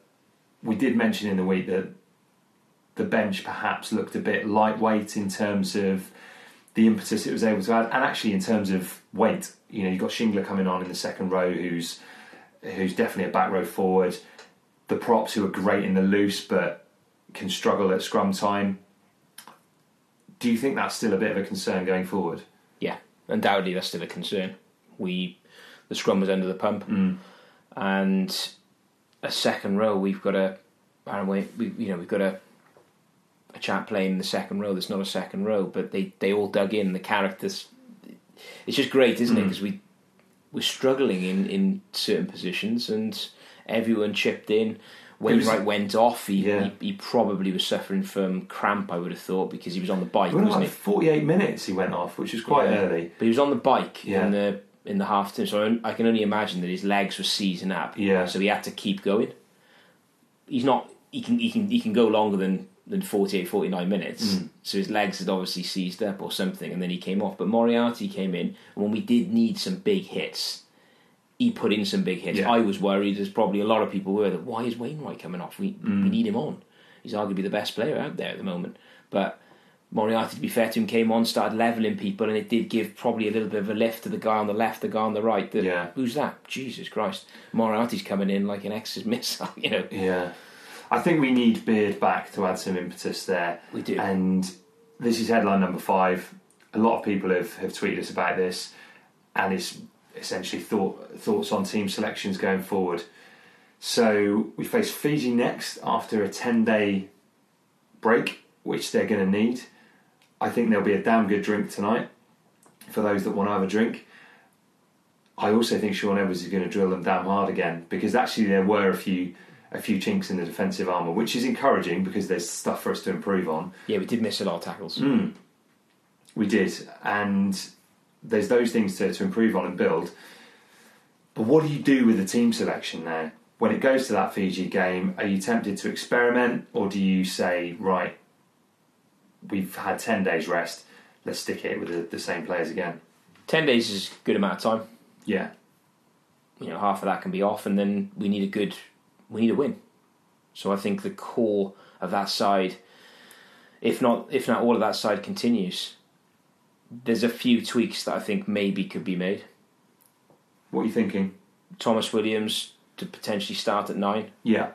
we did mention in the week that the bench perhaps looked a bit lightweight in terms of the impetus it was able to add, and actually in terms of weight. You know, you've got Shingler coming on in the second row, who's who's definitely a back row forward. The props who are great in the loose, but can struggle at scrum time. Do you think that's still a bit of a concern going forward? Yeah, undoubtedly that's still a concern. We the scrum was under the pump, mm. and a second row we've got a we you know we've got a a chap playing in the second row. There's not a second row, but they they all dug in. The characters, it's just great, isn't it? Mm. Because we we're struggling in in certain positions, and everyone chipped in. Wainwright went off. He, Yeah. he he probably was suffering from cramp. I would have thought because he was on the bike, wasn't like he? 48 minutes he went off, which was quite Yeah. early. But he was on the bike Yeah. in the in the half time. so I can only imagine that his legs were seizing up. Yeah. So he had to keep going. He's not. He can. He can. He can go longer than than 48, 49 minutes. Mm. So his legs had obviously seized up or something, and then he came off. But Moriarty came in, and when we did need some big hits, he put in some big hits. Yeah. I was worried, as probably a lot of people were, that why is Wainwright coming off? We Mm. we need him on. He's arguably the best player out there at the moment. But Moriarty, to be fair to him, came on, started levelling people, and it did give probably a little bit of a lift to the guy on the left, the guy on the right. That, Yeah. Who's that? Jesus Christ. Moriarty's coming in like an Exocet missile, you know. Yeah. I think we need Beard back to add some impetus there. We do. And this is headline number five. A lot of people have, have tweeted us about this, and it's essentially thought, thoughts on team selections going forward. So we face Fiji next after a 10 day break, which they're going to need. I think there'll be a damn good drink tonight for those that want to have a drink. I also think Shaun Edwards is going to drill them damn hard again because actually there were a few a few chinks in the defensive armour, which is encouraging because there's stuff for us to improve on. Yeah, we did miss a lot of tackles. Mm. We did, and there's those things to, to improve on and build. But what do you do with the team selection there? When it goes to that Fiji game, are you tempted to experiment or do you say, right, we've had 10 days rest, let's stick it with the, the same players again? 10 days is a good amount of time. Yeah. you know half of that can be off, and then we need a good, we need a win. So I think the core of that side, if not if not all of that side continues, there's a few tweaks that I think maybe could be made. What are you thinking? Tomos Williams to potentially start at nine. Yeah.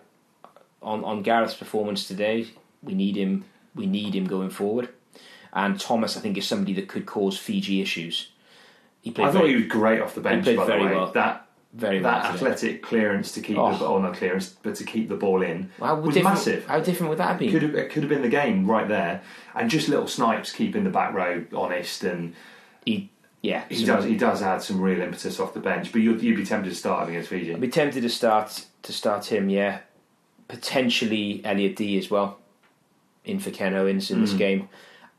On on Gareth's performance today, we need him. We need him going forward. And Tomos, I think, is somebody that could cause Fiji issues. He played I thought very- he was great off the bench, played by the way. well. That very that well athletic clearance to keep Oh. the ball, not clearance, but to keep the ball in How was massive. How different would that have been? Could have, it could have been the game right there, and just little snipes keeping the back row honest, and he yeah he does he does add some real impetus off the bench. But you'd, you'd be tempted to start him against Fiji. I'd be tempted to start to start him, yeah. Potentially Elliot D as well, in for Ken Owens in this Mm. game,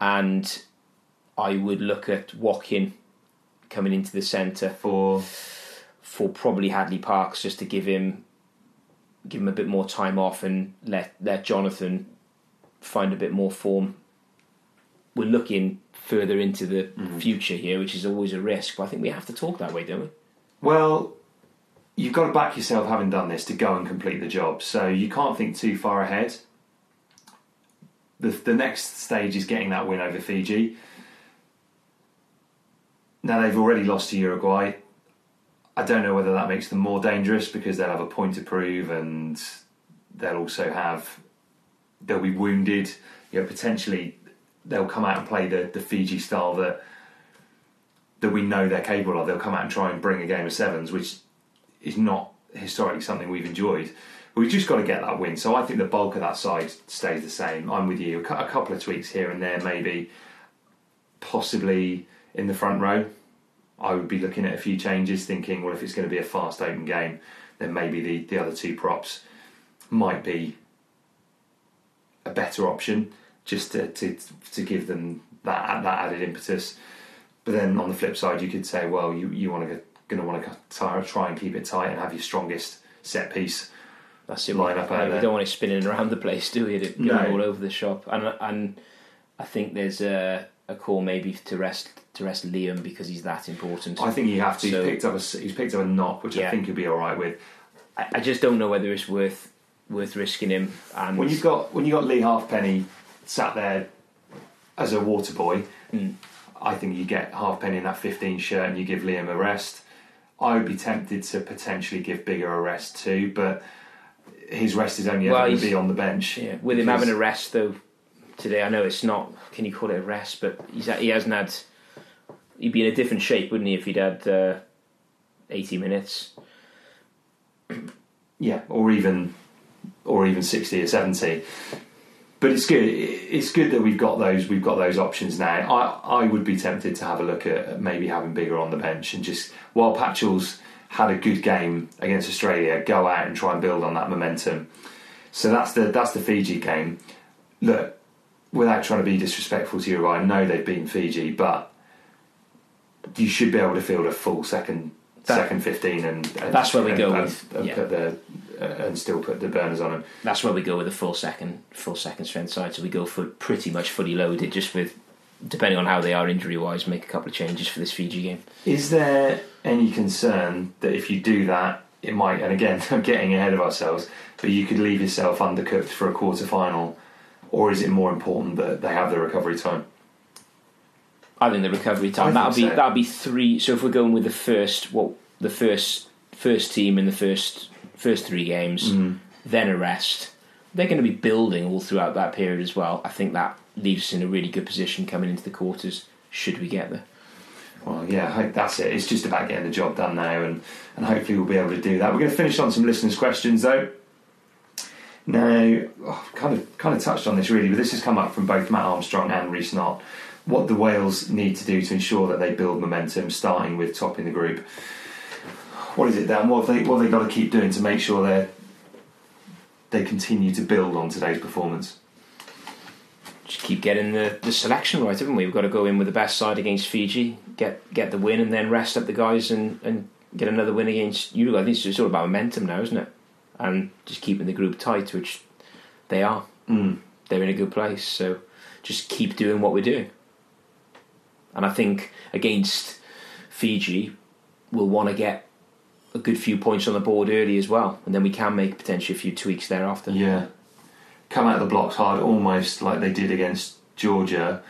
and I would look at Watkin coming into the centre for for probably Hadleigh Parkes just to give him give him a bit more time off and let let Jonathan find a bit more form. We're looking further into the Mm-hmm. future here, which is always a risk, but I think we have to talk that way, don't we? Well, you've got to back yourself, having done this, to go and complete the job. So you can't think too far ahead. The, the next stage is getting that win over Fiji. Now they've already lost to Uruguay. I don't know whether that makes them more dangerous because they'll have a point to prove and they'll also have they'll be wounded. You know, potentially they'll come out and play the, the Fiji style that that we know they're capable of. They'll come out and try and bring a game of sevens, which is not historically something we've enjoyed. We've just got to get that win. So I think the bulk of that side stays the same. I'm with you. A a couple of tweaks here and there, maybe, possibly in the front row. I would be looking at a few changes, thinking, well, if it's going to be a fast open game, then maybe the, the other two props might be a better option, just to, to to give them that that added impetus. But then on the flip side, you could say, well, you you want to going to want to try and keep it tight and have your strongest set piece That's it. line up out we don't want it spinning around the place, do we? Going No. all over the shop, and and I think there's a, a call maybe to rest to rest Liam because he's that important. I think you have to. So- he's picked up a he's picked up a knock, which I think he'll be all right with. I, I just don't know whether it's worth worth risking him. And When you've got when you got Lee Halfpenny sat there as a water boy, Hmm. I think you get Halfpenny in that 15 shirt and you give Liam a rest. I would be tempted to potentially give Biggar a rest too, but his rest is only Well, ever going to be on the bench. Yeah, with him having a rest though today, I know it's not. Can you call it a rest? But he's he hasn't had. He'd be in a different shape, wouldn't he, if he'd had uh, eighty minutes? yeah, or even or even sixty or seventy. But it's good. It's good that we've got those. We've got those options now. I I would be tempted to have a look at maybe having Biggar on the bench and just while Patchell's had a good game against Australia, go out and try and build on that momentum. So that's the that's the Fiji game. Look, without trying to be disrespectful to Uruguay, I know they've beaten Fiji, but you should be able to field a full second That- second fifteen and, and That's where we and- go and, with- and yeah. put the uh, and still put the burners on them. That's where we go with a full second, full second strength side. So we go for pretty much fully loaded, just with depending on how they are injury wise, make a couple of changes for this Fiji game. Is there any concern that if you do that, it might? And again, I'm getting ahead of ourselves, but you could leave yourself undercooked for a quarter final, or is it more important that they have the recovery time? I think the recovery time that'll be so. that'll be three. So if we're going with the first, what the first first team in the first first three games, Mm. then a rest. They're going to be building all throughout that period as well. I think that leaves us in a really good position coming into the quarters. Should we get there? Well, yeah, I hope that's it. It's just about getting the job done now, and, and hopefully we'll be able to do that. We're going to finish on some listeners' questions, though. Now, oh, kind of kind of touched on this really, but this has come up from both Matt Armstrong and Reece Knott. What the Wales need to do to ensure that they build momentum, starting with topping the group. What is it, Dan? What have they what have they got to keep doing to make sure they they continue to build on today's performance? Just keep getting the, the selection right, haven't we? We've got to go in with the best side against Fiji, get get the win, and then rest up the guys and, and get another win against Uruguay. I think it's all about momentum now, isn't it? And just keeping the group tight, which they are. Mm. They're in a good place, so just keep doing what we're doing. And I think against Fiji, we'll want to get a good few points on the board early as well, and then we can make potentially a few tweaks thereafter. Yeah, come out of the blocks hard, almost like they did against Georgia.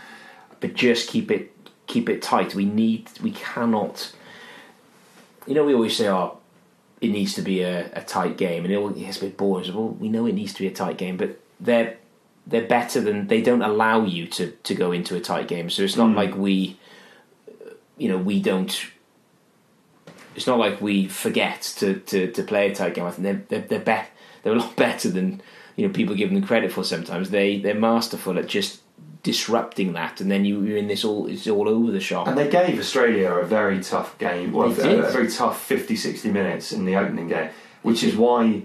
but just keep it keep it tight. We need we cannot. You know, we always say, "Oh, it needs to be a, a tight game," and it gets a bit boring. Well, we know it needs to be a tight game, but they're they're better than they don't allow you to to go into a tight game. So it's not hmm. like we, you know, we don't. It's not like we forget to, to, to play a tight game. I think they're they're, they're, be- they're a lot better than you know people give them credit for. Sometimes they they're masterful at just disrupting that, and then you, you're in this all it's all over the shop. And they gave Australia a very tough game, well, a, a very tough 50, 60 minutes in the opening game, which is why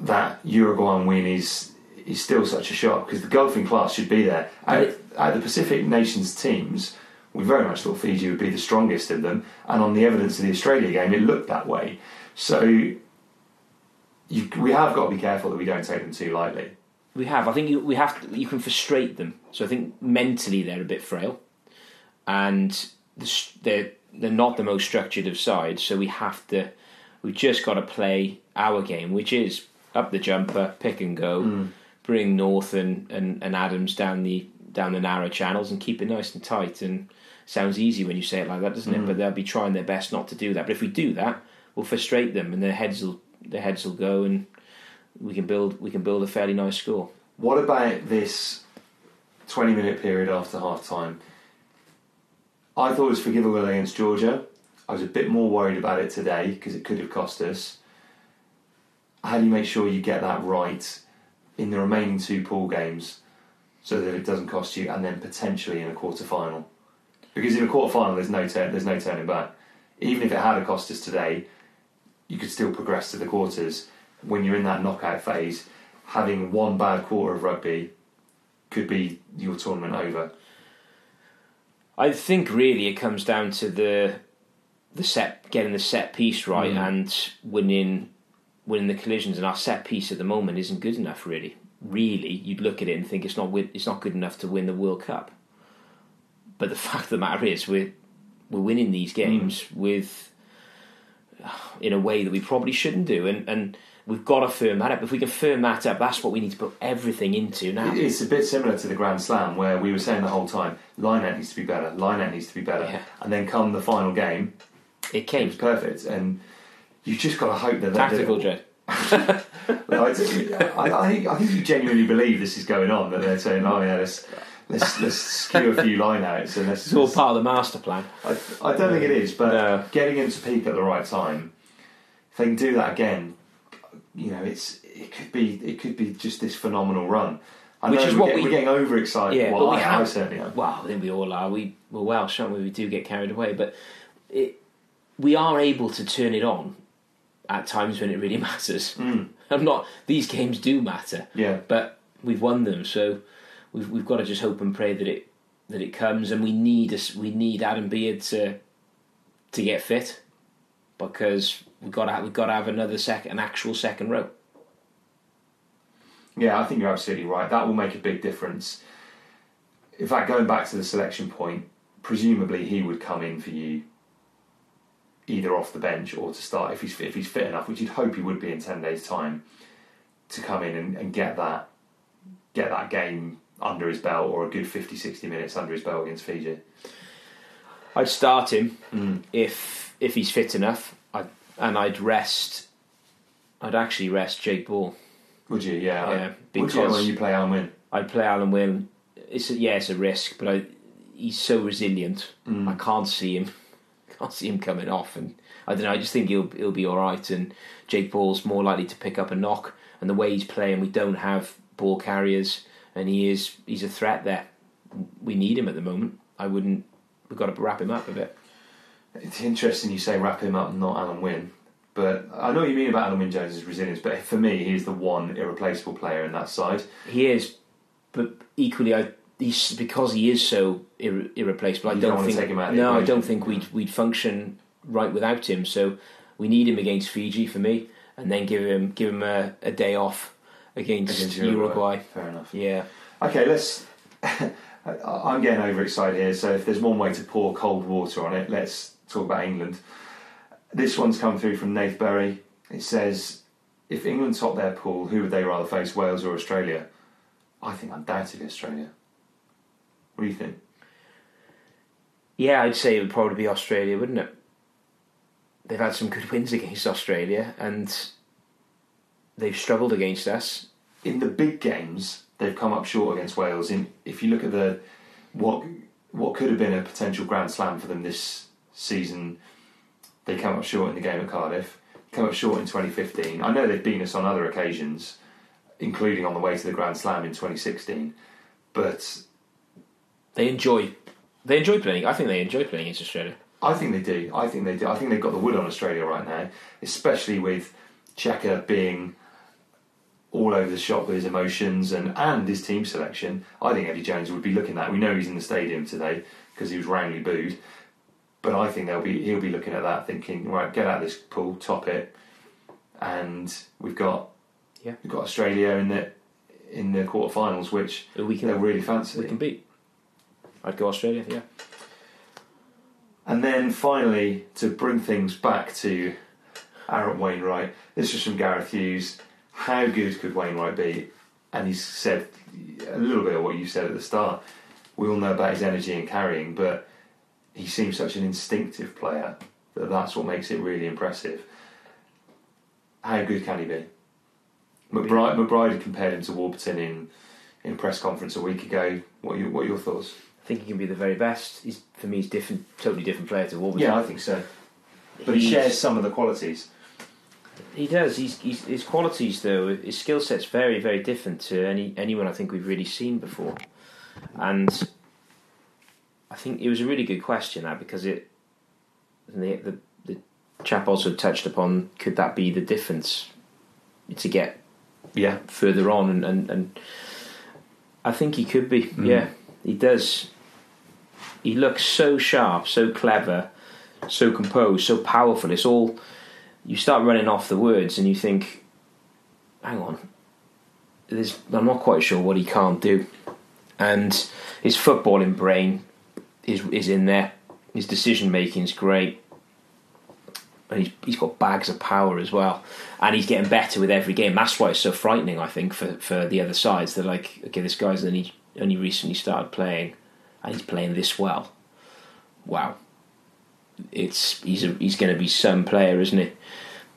that Uruguayan win is is still such a shock because the golfing class should be there. Out, out of the Pacific nations teams, we very much thought Fiji would be the strongest of them, and on the evidence of the Australia game, it looked that way. So you, we have got to be careful that we don't take them too lightly. We have. I think you, we have. To, you can frustrate them. So I think mentally they're a bit frail, and the, they're they're not the most structured of sides. So we have to. We've just got to play our game, which is up the jumper, pick and go, Mm. bring North and, and, and Adams down the down the narrow channels and keep it nice and tight. And sounds easy when you say it like that, doesn't it? Mm. But they'll be trying their best not to do that. But if we do that, we'll frustrate them, and their heads will their heads will go, and we can build we can build a fairly nice score. What about this 20 minute period after half time? I thought it was forgivable against Georgia. I was a bit more worried about it today because it could have cost us. How do you make sure you get that right in the remaining two pool games so that it doesn't cost you, and then potentially in a quarter final? Because in a quarter final, there's no there's no turning back. Even if it had cost us today, you could still progress to the quarters. When you're in that knockout phase, having one bad quarter of rugby could be your tournament over. I think really it comes down to the the set getting the set piece right Mm. and winning winning the collisions and our set piece at the moment isn't good enough really. Really, you'd look at it and think it's not it's not good enough to win the World Cup. But the fact of the matter is we're we're winning these games with in a way that we probably shouldn't do and and we've got to firm that up. If we can firm that up, that's what we need to put everything into now. It's a bit similar to the Grand Slam where we were saying the whole time, line out needs to be better, line out needs to be better. Yeah. And then come the final game, It it came was perfect. And you've just got to hope that tactical, Joe. I, I, I, think, I think you genuinely believe this is going on, that they're saying, oh yeah, let's, let's, let's skew a few line outs and let's, It's all part of the master plan. I, I don't think it is, but No. getting him to peak at the right time, if they can do that again, you know, it's it could be it could be just this phenomenal run. I Which is what get- we- we're getting overexcited. Yeah, well, but we I, have. I certainly am. Well, I think we all are. We we're Welsh, aren't we? We do get carried away, but it, we are able to turn it on at times when it really matters. Mm. I'm not. These games do matter, Yeah, but we've won them, so we've we've got to just hope and pray that it that it comes. And we need us. We need Adam Beard to to get fit because we've got to we've got to have another second, an actual second row. yeah, I think you're absolutely right. That will make a big difference. In fact, going back to the selection point, presumably he would come in for you either off the bench or to start if he's if he's fit enough, which you'd hope he would be in ten days' time, to come in and, and get that get that game under his belt or a good 50, 60 minutes under his belt against Fiji. I'd start him Mm. if if he's fit enough, I, and I'd rest. I'd actually rest Jake Ball. Would you? Yeah. Yeah, I, would you because- when you play Alun Wyn? I'd play Alun Wyn. It's a, yeah, it's a risk, but I, he's so resilient. Mm. I can't see him. Can't see him coming off, and I don't know. I just think he'll he'll be all right. And Jake Ball's more likely to pick up a knock. And the way he's playing, we don't have ball carriers, and he is he's a threat there. We need him at the moment. I wouldn't. We've got to wrap him up a bit. It's interesting you say wrap him up, not Alun Wyn. But I know what you mean about Alun Wyn Jones' resilience. But for me, he's the one irreplaceable player in that side. He is, but equally, I he's because he is so irre- irreplaceable. I don't, don't think take him out of the no, I don't think we'd we'd function right without him. So we need him against Fiji for me, and then give him give him a, a day off against, Against Uruguay. Fair enough. Yeah, Okay, let's. I'm getting overexcited here, so if there's one way to pour cold water on it, let's talk about England. This one's come through from Nath Berry. It says, if England top their pool, who would they rather face, Wales or Australia? I think undoubtedly Australia. What do you think? yeah, I'd say it would probably be Australia, wouldn't it? They've had some good wins against Australia, and they've struggled against us. in the big games, they've come up short against Wales. In if you look at the what what could have been a potential Grand Slam for them this season, they come up short in the game at Cardiff. Come up short in 2015. I know they've beaten us on other occasions, including on the way to the Grand Slam in 2016. But They enjoy they enjoy playing. I think they enjoy playing against Australia. I think they do. I think they do. I think they've got the wood on Australia right now, especially with Cheika being all over the shop with his emotions and, and his team selection. I think Eddie Jones would be looking at. We know he's in the stadium today because he was roundly booed, but I think they'll be he'll be looking at that, thinking, right, get out of this pool, top it, and we've got Yeah. we've got Australia in the in the quarterfinals, which We can they'll really fancy. we can beat. I'd go Australia. Yeah. And then finally, to bring things back to Aaron Wainwright, this was from Gareth Hughes. How good could Wainwright be? And he said a little bit of what you said at the start. We all know about his energy and carrying, but he seems such an instinctive player that that's what makes it really impressive. How good can he be? McBryde, McBryde compared him to Warburton in in a press conference a week ago. What are your, what are your thoughts? I think he can be the very best. He's for me, he's different, totally different player to Warburton. Yeah, I think so. But he shares some of the qualities. He does. He's, he's, his qualities, though, his skill set's very, very different to any anyone I think we've really seen before. And I think it was a really good question that because it the the, the chap also touched upon could that be the difference to get Yeah. further on and, and, and I think he could be. Mm-hmm. Yeah, he does. He looks so sharp, so clever, so composed, so powerful. It's all you start running off the words and you think, hang on, there's, I'm not quite sure what he can't do. And his footballing brain is is in there. His decision making is great. And he's, he's got bags of power as well. And he's getting better with every game. That's why it's so frightening, I think, for, for the other sides. They're like, okay, this guy's only, only recently started playing and he's playing this well. Wow. It's he's a, he's going to be some player, isn't he?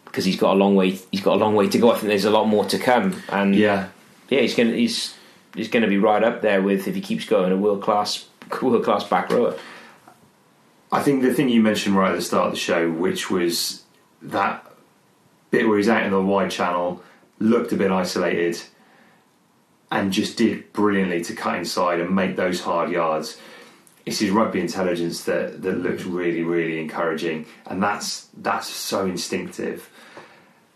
Because he's got a long way. He's got a long way to go. I think there's a lot more to come. And Yeah. yeah, he's going to he's he's going to be right up there with if he keeps going a world class world class back rower. I think the thing you mentioned right at the start of the show, which was that bit where he's out in the wide channel, looked a bit isolated, and just did brilliantly to cut inside and make those hard yards. It's his rugby intelligence that, that looks mm. really, really encouraging, and that's that's so instinctive.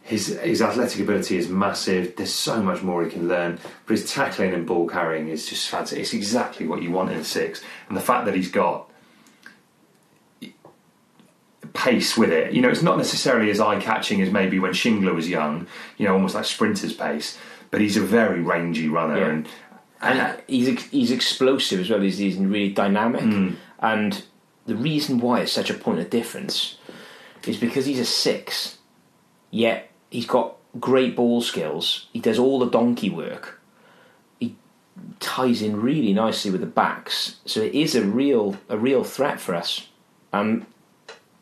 His his athletic ability is massive. There's so much more he can learn, but his tackling and ball carrying is just fantastic. It's exactly what you want in a six, and the fact that he's got pace with it. You know, it's not necessarily as eye catching as maybe when Shingler was young. You know, almost like sprinter's pace. But he's a very rangy runner, Yeah. and and he's he's explosive as well. He's, he's really dynamic, and the reason why it's such a point of difference is because he's a six, yet he's got great ball skills. He does all the donkey work. He ties in really nicely with the backs, so it is a real a real threat for us, and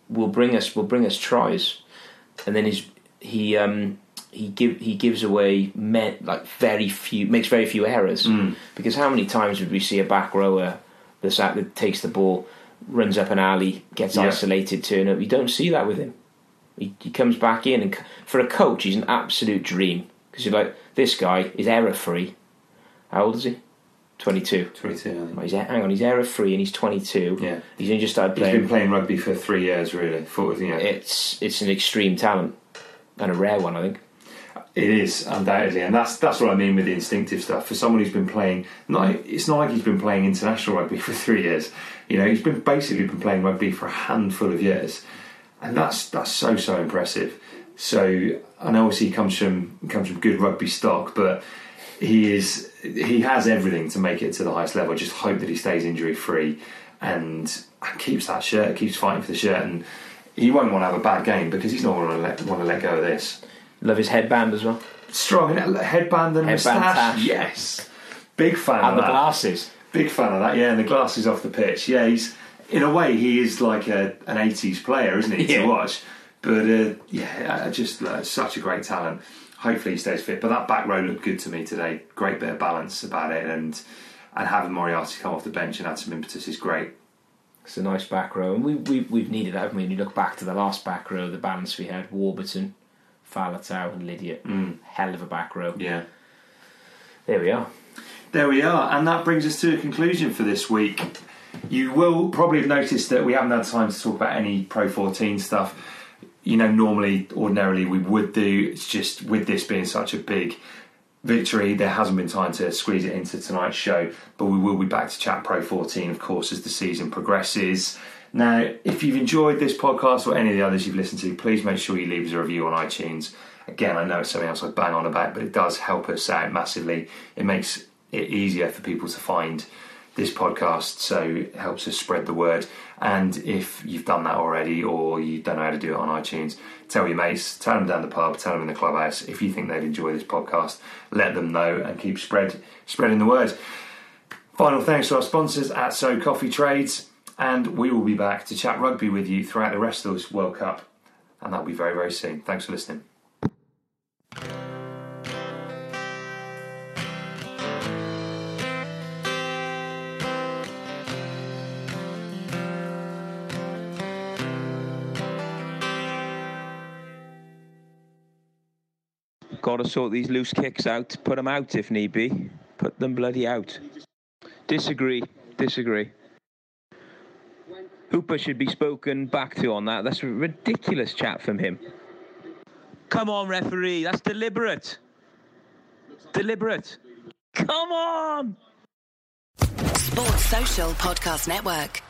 will bring us will bring us tries, and then he's he um he give he gives away me, like very few makes very few errors. Mm. Because how many times would we see a back rower that's out that takes the ball runs up an alley gets Yeah. isolated turn up? You don't see that with him. He, he comes back in and for a coach he's an absolute dream. Because you're like this guy is error free how old is he? 22 22. I think. Well, he's, hang on he's error free and he's 22 Yeah. he's only just started He's playing been playing. rugby for three years, really. For, you know, it's it's an extreme talent. And a rare one I think It is undoubtedly, and that's that's what I mean with the instinctive stuff. For someone who's been playing, not it's not like he's been playing international rugby for three years. You know, he's been basically been playing rugby for a handful of years, and that's that's so so impressive. So I know obviously he comes from comes from good rugby stock, but he is he has everything to make it to the highest level. I just hope that he stays injury free and keeps that shirt, keeps fighting for the shirt, and he won't want to have a bad game because he's not going to let, want to let go of this love his headband as well strong and headband and Headband moustache. tash. Yes, big fan of that. and of the that. glasses Big fan of that. Yeah, and the glasses off the pitch. Yeah, he's in a way he is like a, an '80s player, isn't he? Yeah. To watch, but uh, yeah, just uh, such a great talent. Hopefully he stays fit. But that back row looked good to me today. Great bit of balance about it, and and having Moriarty come off the bench and add some impetus is great. It's a nice back row, and we, we we've needed that. haven't we? When you look back to the last back row, the balance we had: Warburton, Faletau, and Lydiate. Mm, mm. Hell of a back row. Yeah. There we are. There we are, and that brings us to a conclusion for this week. You will probably have noticed that we haven't had time to talk about any Pro 14 stuff. You know, normally, ordinarily, we would do. It's just with this being such a big victory. There hasn't been time to squeeze it into tonight's show, but we will be back to chat Pro 14, of course, as the season progresses. Now, if you've enjoyed this podcast or any of the others you've listened to, please make sure you leave us a review on iTunes. Again, I know it's something else I bang on about, but it does help us out massively. It makes it easier for people to find this podcast, so it helps us spread the word. And if you've done that already or you don't know how to do it on iTunes, tell your mates, tell them down the pub, tell them in the clubhouse. If you think they'd enjoy this podcast, let them know and keep spread spreading the word. Final thanks to our sponsors at So Coffee Trades, and we will be back to chat rugby with you throughout the rest of this World Cup, and that'll be very, very soon. Thanks for listening. Got to sort these loose kicks out. Put them out if need be. Put them bloody out. Disagree. Disagree. Hooper should be spoken back to on that. That's a ridiculous chat from him. Come on, referee. That's deliberate. Deliberate. Come on. Sports Social Podcast Network.